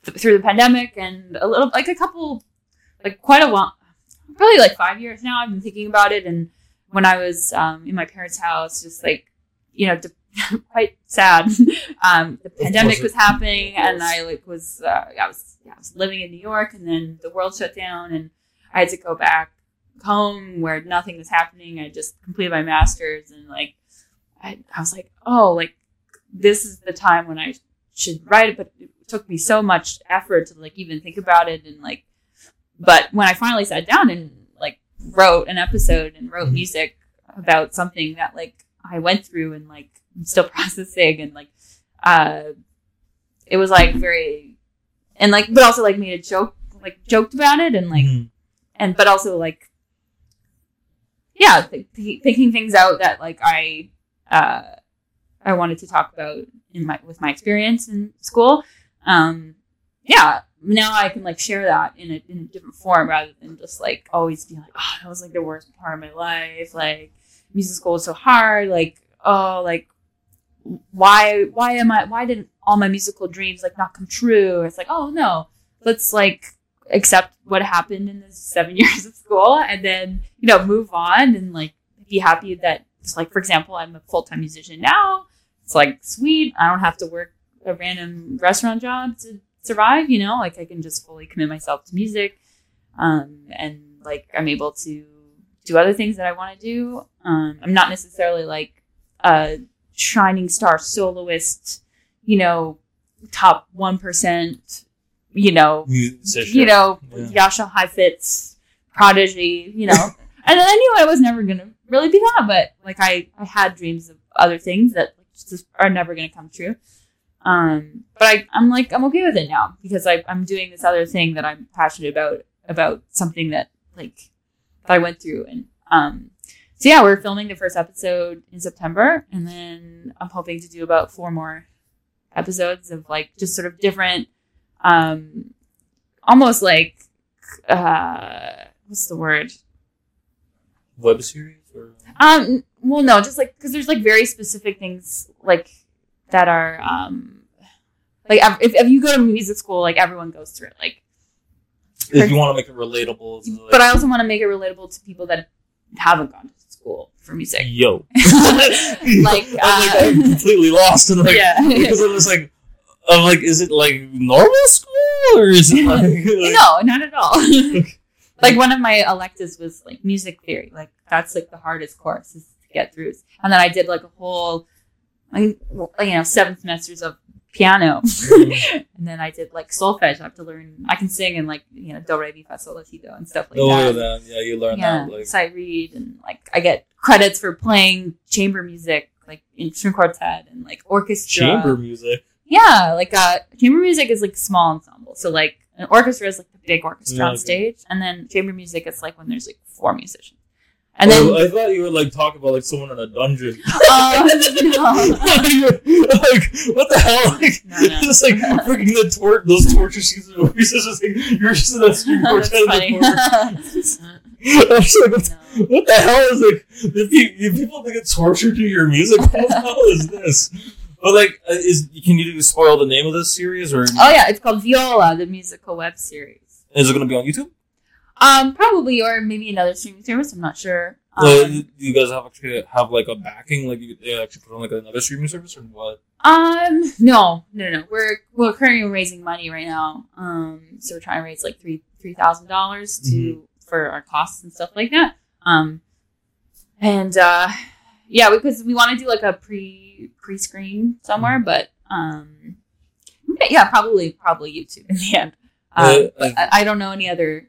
th- through the pandemic and a little like a couple like quite a while probably like five years now i've been thinking about it. And when i was um, in my parents house just like you know de- quite sad. Um, the pandemic course was happening and i like was uh, I was yeah, I was living in new york and then the world shut down and i had to go back home where nothing was happening. I just completed my master's and like I, I was like oh like this is the time when i should write it but it took me so much effort to like even think about it and like but when i finally sat down and like wrote an episode and wrote Mhm. music about something that like i went through and like i'm still processing and like uh it was like very and like but also like made a joke like joked about it and like Mhm. and but also like yeah th- th- thinking things out that like i uh i wanted to talk about in my with my experience in school. Um yeah now i can like share that in a, in a different form rather than just like always be like oh that was like the worst part of my life like music school was so hard like oh like why why am i why didn't all my musical dreams like not come true? It's like oh no let's like accept what happened in the seven years of school and then you know move on and like be happy that it's like for example i'm a full-time musician now it's like sweet i don't have to work a random restaurant job to survive you know like i can just fully commit myself to music um and like i'm able to do other things that i want to do um i'm not necessarily like a shining star soloist you know top 1% you know Musician. you know, Yeah. Jascha Heifetz, Prodigy, you know. and I knew I was never gonna really be that, but like I, I had dreams of other things that just are never gonna come true. Um, but I, I'm like I'm okay with it now because I, I'm doing this other thing that I'm passionate about about something that like that I went through and um. So yeah, we're filming the first episode in September, and then I'm hoping to do about four more episodes of like just sort of different um almost like uh what's the word Web series or? Um well no just like because there's like very specific things like that are um like if, if you go to music school like everyone goes through it like if you want to make it relatable. To, like, but i also want to make it relatable to people that haven't gone to school for music. Yo, like I'm like uh, I'm completely lost and like yeah. because I'm just like I'm like is it like normal school or is it like, like no not at all like one of my electives was like music theory. Like that's like the hardest course is to get through. And then i did like a whole like you know seven semesters of piano. And then i did like solfege. I have to learn i can sing in like you know do re mi fa sol la si do and stuff like oh that. yeah, that. yeah you learn yeah that like sight read and like i get credits for playing chamber music like in string quartet and like orchestra. Chamber music? Yeah, like uh, chamber music is like small ensemble. So like an orchestra is like the big orchestra Yeah, on okay. stage, and then chamber music is like when there's like four musicians. And then oh, I thought you were like talking about like someone in a dungeon uh, no. like what the hell like No, no. just like freaking the tor- those torture scenes in movies it's just like you're just in that That's quartet in funny. the corner I'm just like what the, No. what the hell is like if, you, if people think it's torture to your music what the hell is this but like uh, is can you spoil the name of this series or Oh yeah, it's called Viola, the musical web series. is it going to be on YouTube Um, probably or maybe another streaming service. I'm not sure. Um, Uh, do you guys have actually have like a backing like you, they actually put on like another streaming service or what Um, no, no, no. We're we're currently raising money right now. Um, so we're trying to raise like three three thousand dollars to Mhm. for our costs and stuff like that. Um, and uh, yeah, because we want to do like a pre pre screen somewhere, Mm-hmm. but um, yeah, probably probably YouTube in the end. Um, Uh, but I, I don't know any other,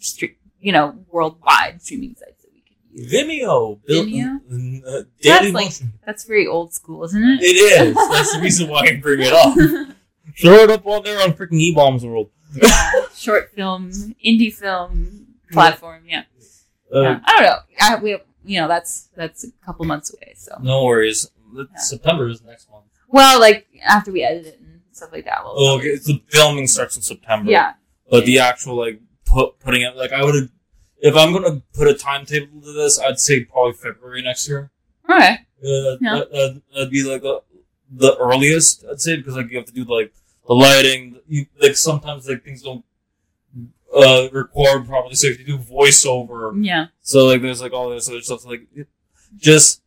stre- you know, worldwide streaming sites that we could use. Vimeo. Vimeo? Uh, uh, That's Daily like- That's very old school, isn't it? It is. That's the reason why I bring it up. Throw it up on there on freaking E-Bombs World. yeah, short film, indie film platform. Yeah, Uh, yeah. I don't know. I, we, you know, that's that's a couple months away. So, No worries. Yeah. September is next month. well, like after we edit it and stuff like that. We'll Oh, okay. The filming starts in September. Yeah, But the actual like put, putting it like I would, if I'm gonna put a timetable to this, I'd say probably February next year. all right. Uh, uh, Yeah. that, that, that'd be like the, the earliest I'd say because like you have to do like the lighting. You like sometimes like things don't uh record properly, so if you have to do voiceover. Yeah, So like there's like all this other stuff like just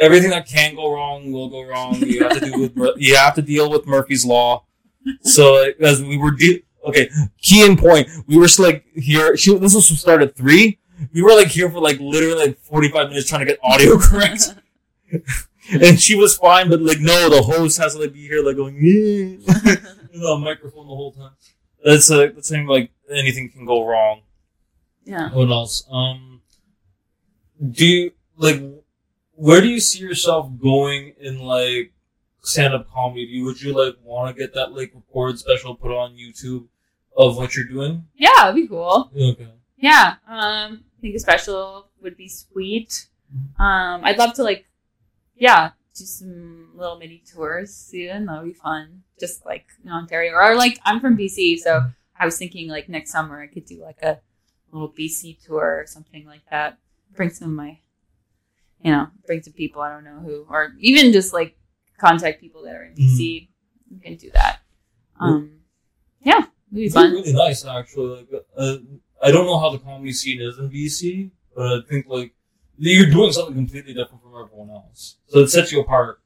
everything that can go wrong will go wrong. You have to do with you have to deal with Murphy's law. So like, as we were de- okay, key in point, we were like here. She, this was started at three. We were like here for like literally like forty five minutes trying to get audio correct, and she was fine. But like no, the host has to like be here like going yeah, the microphone the whole time. That's like that's saying like anything can go wrong. yeah. What else? Um, do you like? Where do you see yourself going in like stand-up comedy? Do you, would you like want to get that like recorded special put on YouTube of what you're doing? Yeah, that'd be cool. Okay. Yeah, um, I think a special would be sweet. Um, I'd love to like, yeah, do some little mini tours soon. That would be fun. Just like in Ontario, or like I'm from BC, so I was thinking like next summer I could do like a little BC tour or something like that. Bring some of my, you know, bring some people I don't know who, or even just like contact people that are in BC. You can do that. Um, yeah, it'd be It's really nice actually. Like, uh, I don't know how the comedy scene is in BC, but I think like you're doing something completely different from everyone else. So it sets you apart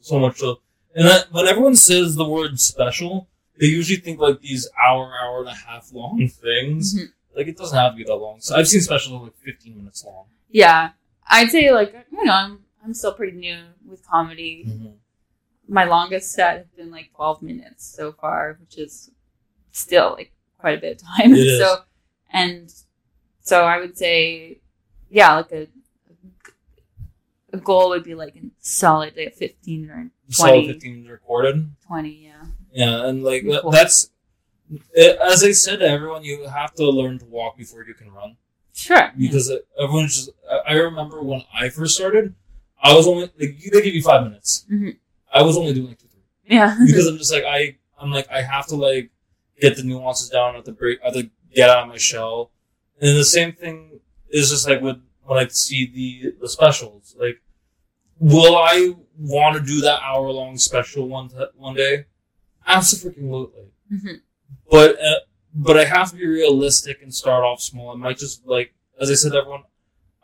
so much so. And that, when everyone says the word special, they usually think like these hour, hour and a half long things. Mhm. Like it doesn't have to be that long. So I've seen specials like 15 minutes long. Yeah, I'd say like you know I'm I'm still pretty new with comedy. My longest set has been like 12 minutes so far, which is still like quite a bit of time. It is. So and so I would say yeah, like a a goal would be like a solid like 15 or 20. Solid 20. 15 recorded. 20, yeah. Yeah, and like Cool. that's it, as I said to everyone, you have to learn to walk before you can run. Sure. because it, everyone's just. I- remember when I first started, I was only like they give you five minutes. Mhm. I was only doing like two, three Yeah. because I'm just like I. I'm like I have to like get the nuances down. Have to break. I have to get out of my shell. And the same thing is just like with when I see the the specials. Like, will I want to do that hour long special one t- one day? Absolutely Mhm. but uh, but I have to be realistic and start off small. I might just like, as I said, to everyone,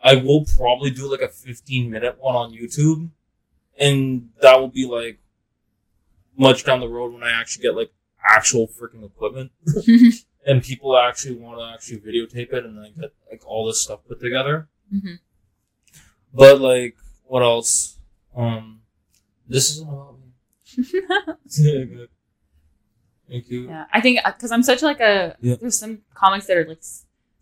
I will probably do like a fifteen minute one on YouTube, and that will be like much down the road when I actually get like actual freaking equipment and people actually want to actually videotape it and I get like all this stuff put together. Mhm. But like, what else? Um, this isn't about me. Good. Thank you. Yeah, I think because I'm such like a Yeah. there's some comics that are like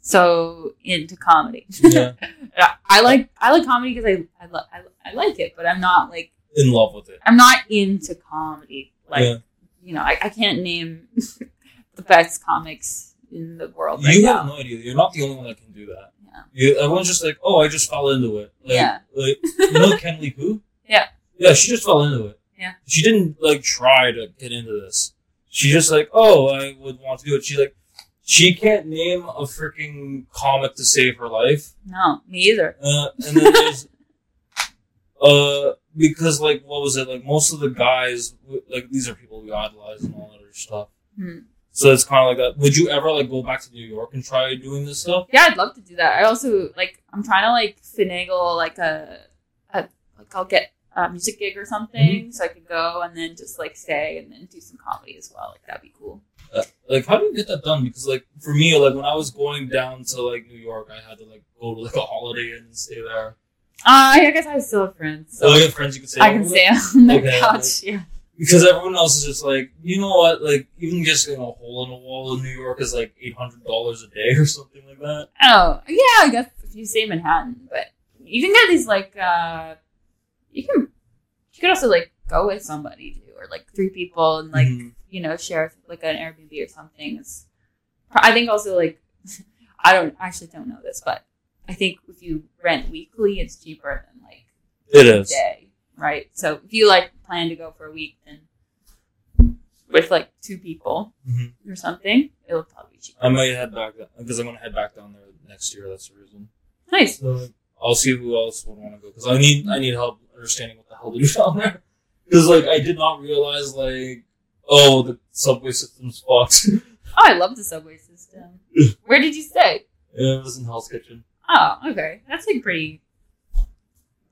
so into comedy. Yeah. Yeah, I like I like comedy because I I, lo- I I like it, but I'm not like In love with it. I'm not into comedy. Like Yeah. you know, I, I can't name the best comics in the world right you have now. no idea. You're not the only one that can do that. Yeah. You, everyone's just like, oh, I just fell into it. Like, Yeah. Like, you know Ken Lee Poo? Yeah. Yeah, she just fell into it. Yeah. She didn't like try to get into this. She just like, oh, I would want to do it. She like, she can't name a freaking comic to save her life. No, me either. Uh, and then there's, uh, because like, what was it? Like most of the guys, like these are people we idolize and all that other stuff. Hmm. So it's kind of like that. Would you ever like go back to New York and try doing this stuff? Yeah, I'd love to do that. I also like I'm trying to like finagle like a, a like I'll get a music gig or something, so I could go and then just like stay and then do some comedy as well. Like that'd be cool. Like, how do you get that done? Because like for me, like when I was going down to like New York, I had to like go to like a holiday Inn and stay there. Uh, I guess I still have friends, so So you have friends you can stay. I can stay on their Okay, couch. Yeah. Because everyone else is just like, you know what? Like even just getting a hole in a wall in New York is like eight hundred dollars a day or something like that. Oh, yeah, I guess if you stay in Manhattan, but you can get these like uh you can you could also like go with somebody too, or like three people and like Mhm. you know share like an Airbnb or something. It's, I think also like I don't I actually don't know this, but I think if you rent weekly, it's cheaper than like It a day, right? So if you like plan to go for a week, then with like two people Mhm. or something, it'll probably be cheaper. I might head back because I'm gonna head back down there next year. That's the reason. Nice. So I'll see who else would want to go because I need I need help understanding what the hell to do down there. Because like I did not realize like oh the subway system's fucked. Oh, I love the subway system. Where did you stay? it was in Hell's Kitchen. Oh, okay. That's like pretty.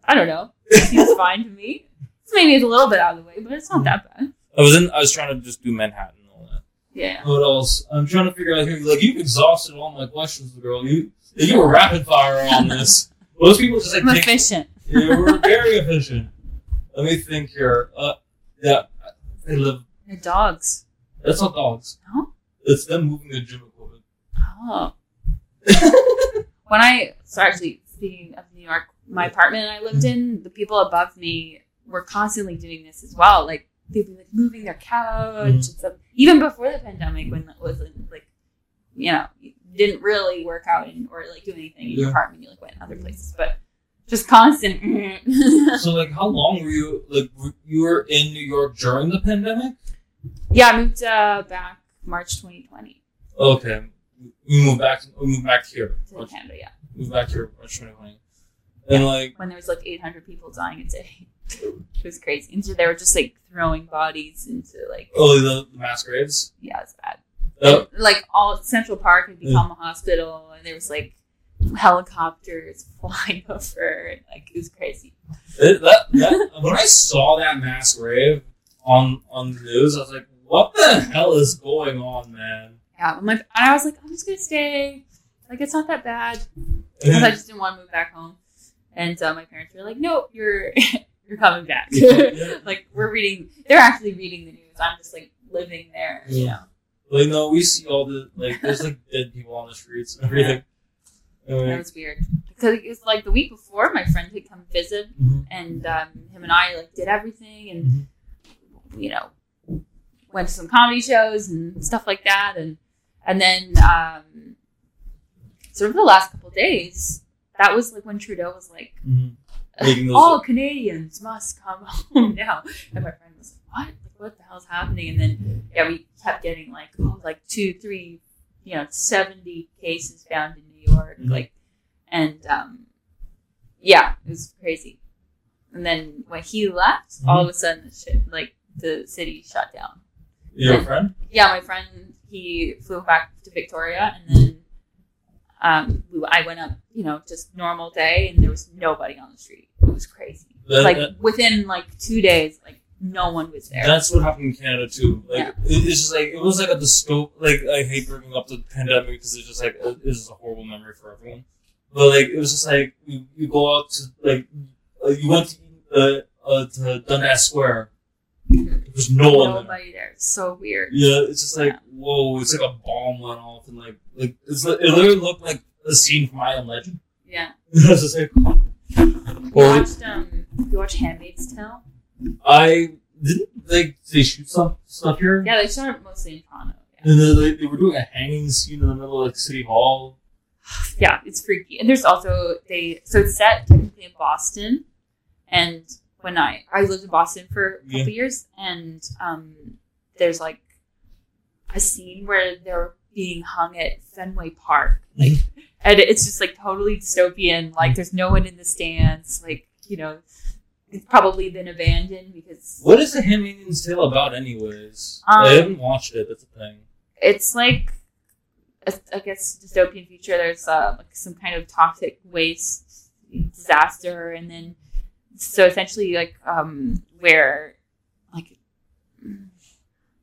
I don't know. Seems fine to me. Maybe it's a little bit out of the way, but it's not that bad. I was in. I was trying to just do Manhattan and all that. Yeah. What else? I'm trying to figure out here. Like you've exhausted all my questions, girl. You you were rapid fire on this. Most people just like I'm take, efficient. you were very efficient. Let me think here. Uh, yeah, I live. They're dogs. That's not dogs. No? It's them moving the gym equipment. Oh. when I so actually speaking of New York, my apartment I lived in, the people above me were constantly doing this as well. Like they'd be like moving their couch Mhm. and stuff. Even before the pandemic, when it wasn't like you know you didn't really work out in, or like do anything in your apartment, you like went other places, but just constant. So like, how long were you like? You were in New York during the pandemic? yeah, I moved uh, back March 2020 Okay, we moved back. We moved back here. to Canada. Yeah, Moved back here March 2020. And like, when there was like 800 people dying a day. It was crazy. And so they were just like throwing bodies into like oh, the, the mass graves. yeah, it's bad. Oh, Like all Central Park had become mm. a hospital, and there was like helicopters flying over. And, like it was crazy. It, that, that, when I saw that mass grave on on the news, I was like, "What the hell is going on, man?" Yeah, and my, and I was like, I'm just gonna stay. Like it's not that bad because I just didn't want to move back home. And uh, my parents were like, No, you're you're coming back. Yeah. like we're reading. They're actually reading the news. I'm just like living there. You Yeah. know. Like, no, we see all the like. There's like dead people on the streets and everything. That Anyway, was weird because it was like the week before my friend had come visit mhm. and um, him and I like did everything and you know went to some comedy shows and stuff like that and and then um, sort of the last couple of days that was like when Trudeau was like Mhm. Those- all Canadians must come home now and my friend was like what like what the hell's happening and then yeah we kept getting like oh like two three you know 70 cases found in New York Mhm. like and um yeah it was crazy and then when he left all of a sudden the shit like the city shut down You have a friend? yeah my friend he flew back to Victoria and then um we, I went up you know just normal day and there was nobody on the street it was crazy That- like that- within like two days like no one was there That's what happened in Canada too. Like Yeah. it- it's just like it was like a dystope. Like I hate bringing up the pandemic because it's just like it- it's just a horrible memory for everyone. But like it was just like you, you go out to like uh, you went to uh, uh, to Dundas Square. There was no one nobody there it's so weird Yeah, it's just like whoa! It's like a bomb went off and like like it's li- it literally looked like a scene from I Am Legend. yeah it was just like you watched um you watch Handmaid's Tale I didn't like they shoot some stuff here. yeah they shot it mostly in Toronto yeah. And then they, they were doing a hanging scene in the middle of like City Hall. yeah, it's freaky. And there's also they so it's set technically in Boston, and when I I lived in Boston for a couple Yeah. years, and um, there's like a scene where they're being hung at Fenway Park, like, and it's just like totally dystopian. Like there's no one in the stands, like you know. It's probably been abandoned because What is the Handmaid's Tale about, anyways? Um, I haven't watched it. That's a thing. it's like a, I guess dystopian future. There's uh, like some kind of toxic waste disaster, and then so essentially like um where like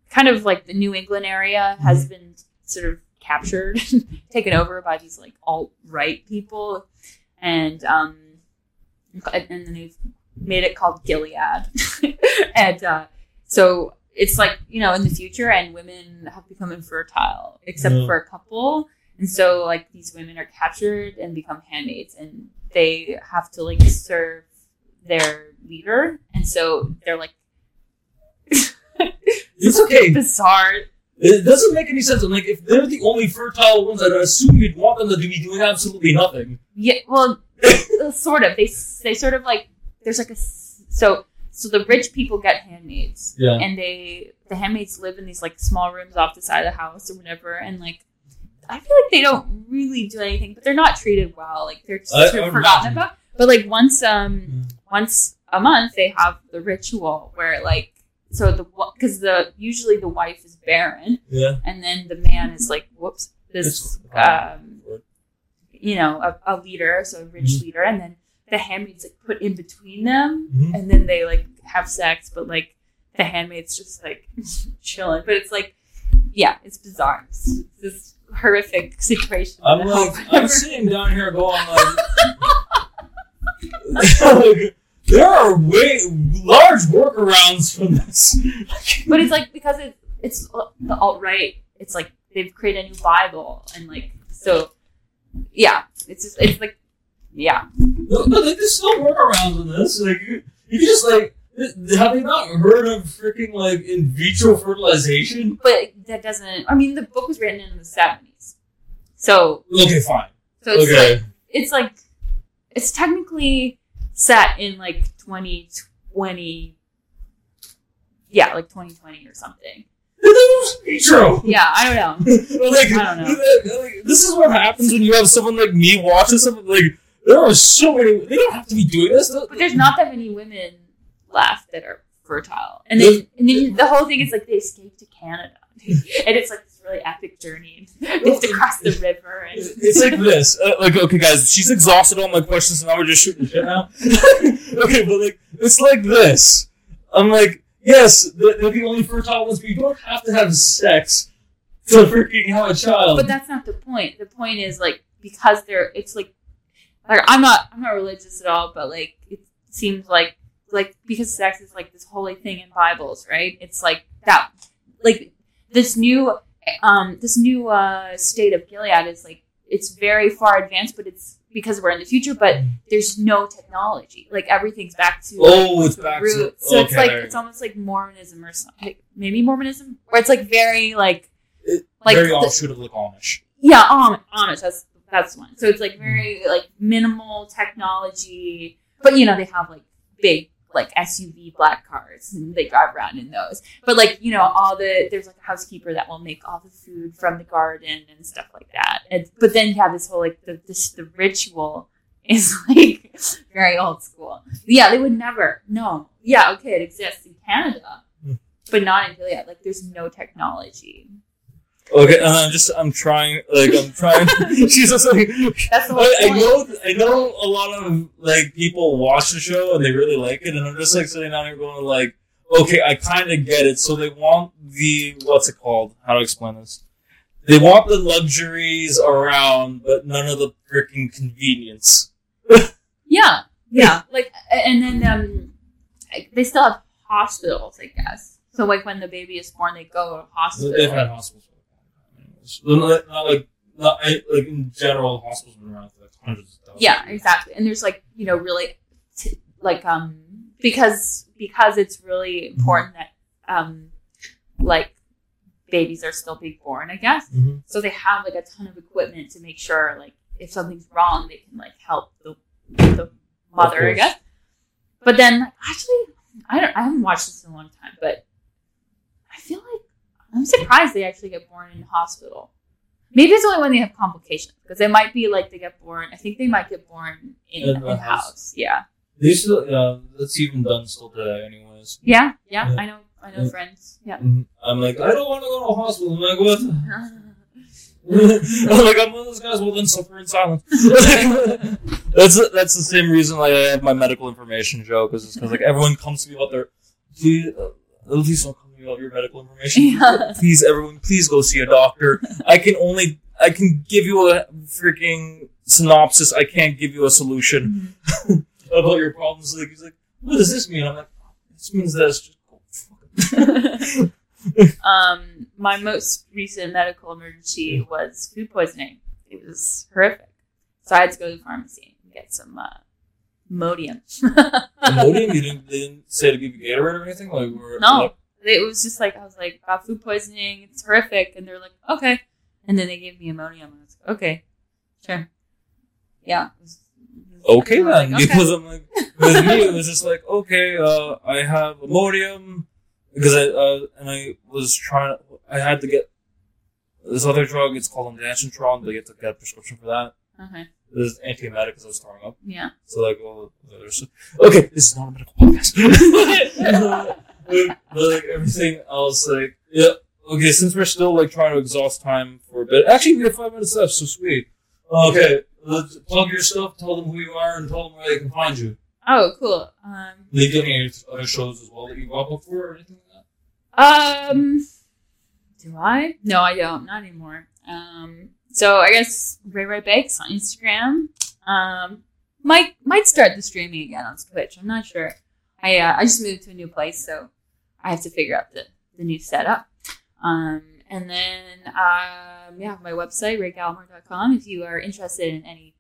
kind of like the New England area has been sort of captured, taken over by these like alt right people, and um, and then they've made it called Gilead, and uh, so it's like you know in the future, and women have become infertile except Yeah. for a couple, and so like these women are captured and become handmaids, and they have to like serve their leader, and so they're like. It's okay. bizarre It doesn't make any sense. I'm like, if they're the only fertile ones, I'd assume you'd want them to be doing absolutely nothing. Yeah, well, sort of. They they sort of like there's like a so so the rich people get handmaids, Yeah. and they the handmaids live in these like small rooms off the side of the house or whatever, and like I feel like they don't really do anything, but they're not treated well. Like they're just I- sort of forgotten imagine. about. But like once um Mm. Once a month they have the ritual where like so the because the usually the wife is barren Yeah. and then the man is like whoops this um you know, a, a leader, so a rich Mhm. leader, and then the handmaids like put in between them, Mhm. and then they like have sex, but like the handmaid's just like chilling. But it's like, yeah, it's bizarre. It's this horrific situation. I'm like, I'm sitting down here going like, like, there are way large workarounds from this. but it's like because it, it's the alt right. It's like they've created a new Bible, and like so, yeah, it's just it's like, yeah, No, but like, there's still workarounds in this. Like, you, you just like, have you not heard of freaking like in vitro fertilization? but that doesn't. I mean, the book was written in the seventies, so Okay, fine. so it's okay. like it's like it's technically set in like 2020 yeah like 2020 or something vitro. yeah i don't know like, I don't know. like, this is what happens when you have someone like me watching something. Like, there are so many. They don't have to be doing this. but there's not that many women left that are fertile and then, and then the whole thing is like they escape to canada and it's like really epic journey they have to cross the river and It's like this. Uh, like, okay, guys, she's exhausted all my questions, and now we're just shooting shit now. okay, but like, it's like this. I'm like, yes, they're they're the only fertile ones, but you don't have to have sex to freaking have a child. but that's not the point the point is like because they're it's like like i'm not i'm not religious at all but like it seems like like because sex is like this holy thing in bibles right it's like that like this new um this new uh state of gilead is like it's very far advanced but it's because we're in the future but there's no technology like everything's back to oh, it's back to roots so it's like it's almost like mormonism or something like, maybe mormonism where it's like very like It- like very offshoot of like Amish. yeah, Am- Amish. That's that's one. So it's like very like minimal technology, but you know they have like big like SUV black cars and they drive around in those. But like you know all the there's like a housekeeper that will make all the food from the garden and stuff like that. And but then you have this whole like the this the ritual is like very old school. Yeah, they would never. No. Yeah, okay, it exists in Canada. Hmm. But not in Gilead. Like, there's no technology. Okay, and I'm just I'm trying like I'm trying. she's just like That's the I, I know I know a lot of like people watch the show and they really like it, and I'm just like sitting down here going like, okay, I kind of get it. So they want the what's it called? How to explain this? They want the luxuries around, but none of the freaking convenience. Yeah, yeah. Like, and then um, they still have hospitals, I guess. So like when the baby is born, they go to a hospital. They've had hospitals for a long time, anyways. Well, Not, not like not like in general, hospitals have been around for like hundreds of thousands. Yeah, exactly. And there's like you know really t- like um because because it's really important that um like babies are still being born, I guess. Mhm. So they have like a ton of equipment to make sure like if something's wrong, they can like help the the mother, I guess. But then actually, I don't. I haven't watched this in a long time, but I feel like I'm surprised they actually get born in hospital. Maybe it's only when they have complications because it might be like they get born. I think they might get born in, In in the house. house. Yeah, They still, yeah, that's even done still today, anyways. yeah, yeah. Yeah. I know. I know Yeah. friends. Yeah. I'm like, I don't want to go to a hospital. I'm like, what? I'm like, I'm one of those guys. Well, then suffer in silence. That's that's the same reason like I have my medical information joke is because like everyone comes to me about their please uh, please don't come to me about your medical information. Yeah. Please everyone please go see a doctor. I can only I can give you a freaking synopsis. I can't give you a solution about your problems. Like he's like, what does this mean? I'm like, this means this. Just go fuck um, my most recent medical emergency was food poisoning. It was horrific. So I had to go to the pharmacy and get some uh, Modium. Imodium? You didn't, they didn't say to give you Gatorade or anything? Like, No. like- it was just like I was like, got food poisoning. It's horrific, and they're like, okay. And then they gave me ammonium. and I was like, okay, sure, yeah. it was- it was- okay then, like, okay. because I'm like, with me it was just like, okay, uh, I have Imodium because I uh, and I was trying, I had to get this other drug. It's called ondansetron. They get to get a prescription for that. okay, This is antiemetic because I was throwing up. yeah. So like, well, okay. This is not a medical podcast. but, like everything else, like yeah. Okay, since we're still like trying to exhaust time for a bit, actually we have five minutes left, so sweet. Okay, let's plug your stuff. Tell them who you are and tell them where they can find you. Oh, cool. Um, Leave any other shows as well that you got before or anything like that. Um, do I? No, I don't. Not anymore. Um, so I guess Rae Rae Bakes on Instagram. Um, might might start the streaming again on Twitch. I'm not sure. I uh, I just moved to a new place, so I have to figure out the the new setup. Um, and then um, yeah, my website raegallimore.com if you are interested in any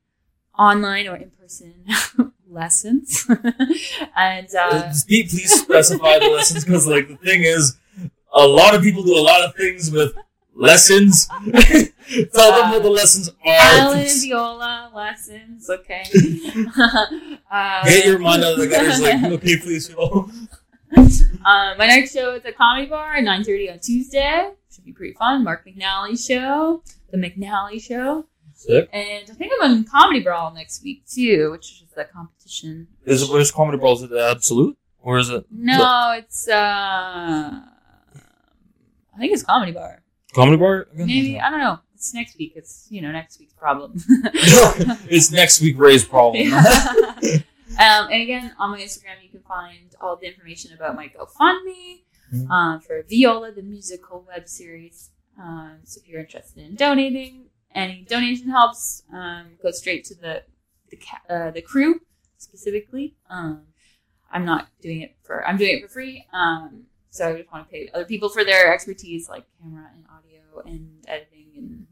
online or in person lessons. and uh, Uh, please specify the lessons because like the thing is, a lot of people do a lot of things with lessons. Tell them what the lessons are. and Viola lessons, okay. uh, Get your mind out of the gutter. Like, okay, please, yo. Um, my next show is at Comedy Bar at 9.30 on Tuesday. Should be pretty fun. Mark McNally show. The McNally show. Sick. And I think I'm on Comedy Brawl next week too, which is the competition. Is it where's Comedy Brawl? Is it absolute or is it No, it's uh I think it's Comedy Bar. Comedy Bar? Again? Maybe I don't know. It's next week. It's you know, next week's problem. it's next week Rae's problem. Yeah. um, and again, on my Instagram, you find all the information about my GoFundMe Mhm. um, for Viola, the musical web series. Um, so if you're interested in donating, any donation helps. Um, go straight to the the, ca- uh, the crew specifically. Um, I'm not doing it for I'm doing it for free. Um, so I just want to pay other people for their expertise, like camera and audio and editing and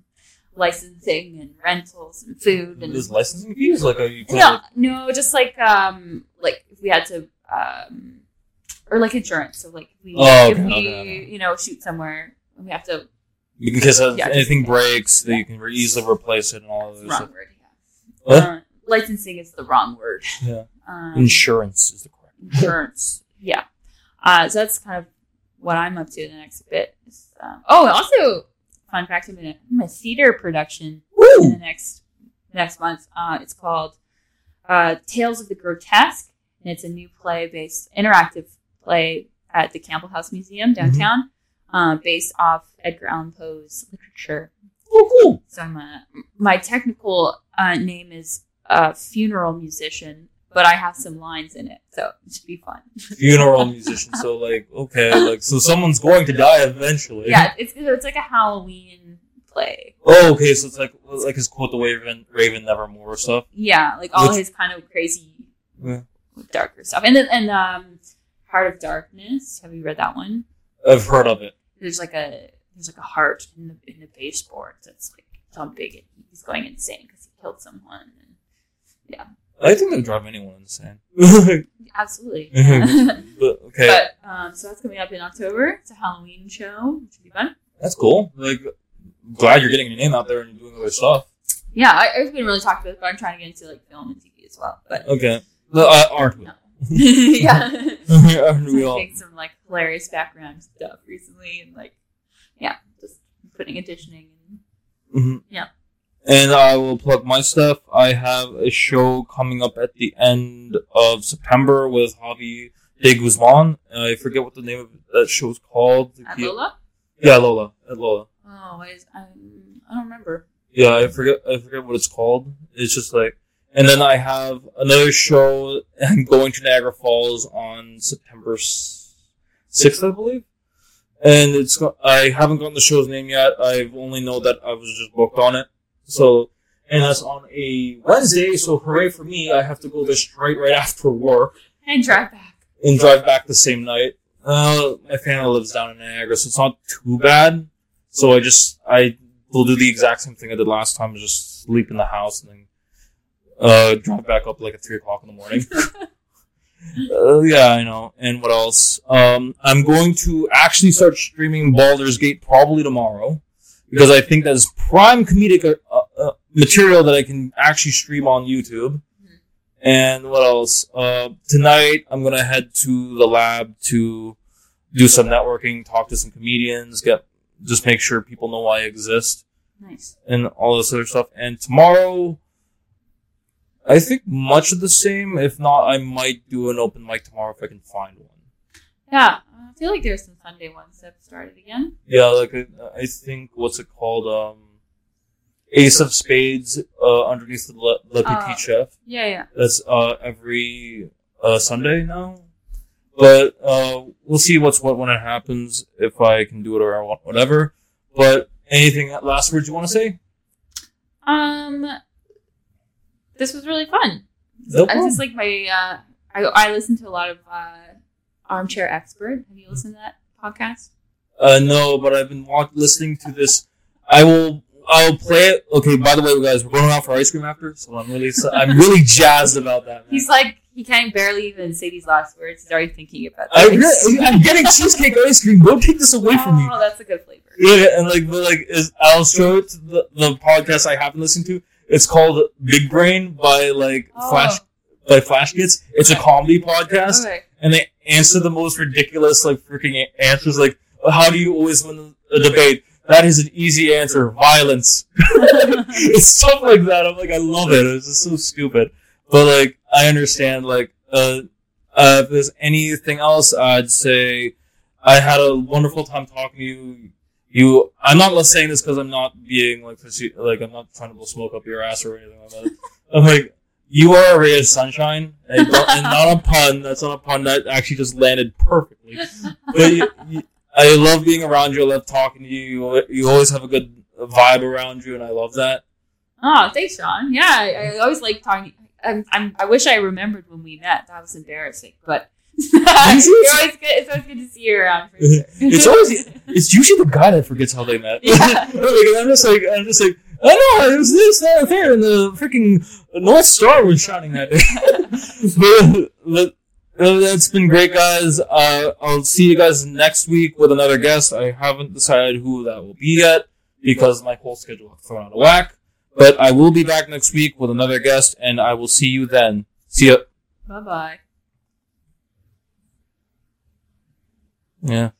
licensing and rentals and food and There's licensing fees? Like, are you no, like, no, just like um, like if we had to um, or like insurance. So like if we Oh, if okay, we okay, you know shoot somewhere, we have to because if Yeah. anything breaks, that you can re- easily replace it and all of this. wrong word. Yeah. What? Uh, licensing is the wrong word. Yeah. Um, Insurance is the correct. insurance. yeah. Uh, so that's kind of what I'm up to in the next bit. Is, um, oh, also fun fact: I'm in a, I'm a theater production in the next next month. Uh, it's called uh, Tales of the Grotesque, and it's a new play based interactive play at the Campbell House Museum downtown, uh, based off Edgar Allan Poe's literature. Oh, cool. So I'm a my technical uh, name is uh, funeral musician, but I have some lines in it, so it should be fun. Funeral musician. So, like, okay, like, so someone's going to die eventually. yeah, it's it's like a Halloween play. Oh, okay. So it's like, like his quote, the Raven, Raven Nevermore stuff. Yeah, like all Which- his kind of crazy Yeah. Darker stuff. And then and um Heart of Darkness. Have you read that one? I've heard of it. There's like a there's like a heart in the in the baseboard that's like thumping and he's going insane because he killed someone. And, I think they'll drive anyone insane. but absolutely. okay, But um, so that's coming up in October. It's a Halloween show, which should be fun. that's cool. Like, glad you're getting your name out there and doing other stuff. Yeah, I, I've been really talked about, it, but I'm trying to get into like film and TV as well. But Okay, uh, aren't we? Yeah. aren't we all? Making some like hilarious background stuff recently, and like, yeah, just putting additioning. And, Mhm. Yeah. And I will plug my stuff. I have a show coming up at the end of September with Javi de Guzman. I forget what the name of that show is called. at Lola. Yeah, Lola. At Lola. Oh, what is, I, I don't remember. Yeah, I forget. I forget what it's called. It's just like, and then I have another show. I'm going to Niagara Falls on September sixth, I believe. And it's I haven't gotten the show's name yet. I've only know that I was just booked on it. So and that's on a Wednesday. So hooray for me! I have to go there straight right after work And drive back. and drive back the same night. Uh, my family lives down in Niagara, so it's not too bad. So I just I will do the exact same thing I did last time, just sleep in the house and then uh, drive back up like at three o'clock in the morning. uh, yeah, I know. And what else? Um, I'm going to actually start streaming Baldur's Gate probably tomorrow because I think that is prime comedic uh, uh, material that I can actually stream on YouTube. And what else? Uh, tonight I'm gonna head to the lab to do some networking, talk to some comedians, get just make sure people know I exist Nice. and all this other stuff. And tomorrow, I think much of the same. If not, I might do an open mic tomorrow if I can find one. Yeah, I feel like there's some Sunday ones that have started again. Yeah, like I, I think what's it called? Um, Ace of Spades uh, underneath the Le, Le Petit Uh, Chef. Yeah, yeah. That's uh, every uh, Sunday now. But uh, we'll see what's what when it happens. If I can do it or what- whatever. But anything last words you want to say? Um, this was really fun. No I just like my. Uh, I I listen to a lot of uh, Armchair Expert. Have you listened to that podcast? Uh, no, but I've been listening to this. I will. I'll play it. Okay. By the way, guys, we're going out for ice cream after, so I'm really, I'm really jazzed about that. Man. He's like he can't barely even say these last words. He's already thinking about. I them. really, I'm getting cheesecake ice cream. Don't take this away from me. Oh, that's a good flavor. Yeah, and like, but like, is, I'll show it to the, the podcast I haven't listened to. It's called Big Brain by like Oh. Flash by Flash Kids. It's a comedy podcast, Okay. and they answer the most ridiculous like freaking answers. Like, how do you always win a debate? That is an easy answer. Violence. it's stuff like that. I'm like, I love it. It's just so stupid. But like, I understand. Like, uh, uh, if there's anything else, I'd say I had a wonderful time talking to you. You, I'm not saying this because I'm not being like, like I'm not trying to blow smoke up your ass or anything like that. I'm like, you are a ray of sunshine, and, don't- and not a pun. That's not a pun. That actually just landed perfectly. But you, you, I love being around you. I love talking to you. You, you always have a good vibe around you, and I love that. Oh, thanks, Sean. Yeah, I, I always like talking. I'm, I'm, I wish I remembered when we met. That was embarrassing, but always good. It's always good to see you around. For sure. It's always it's usually the guy that forgets how they met. Yeah. I'm just like I'm just like I know it was this that there and the freaking North Star was shining that day. but, but uh, that's been great, guys. Uh, I'll see you guys next week with another guest. I haven't decided who that will be yet because my whole schedule got thrown out of whack. But I will be back next week with another guest, and I will see you then. See ya. Bye bye. Yeah.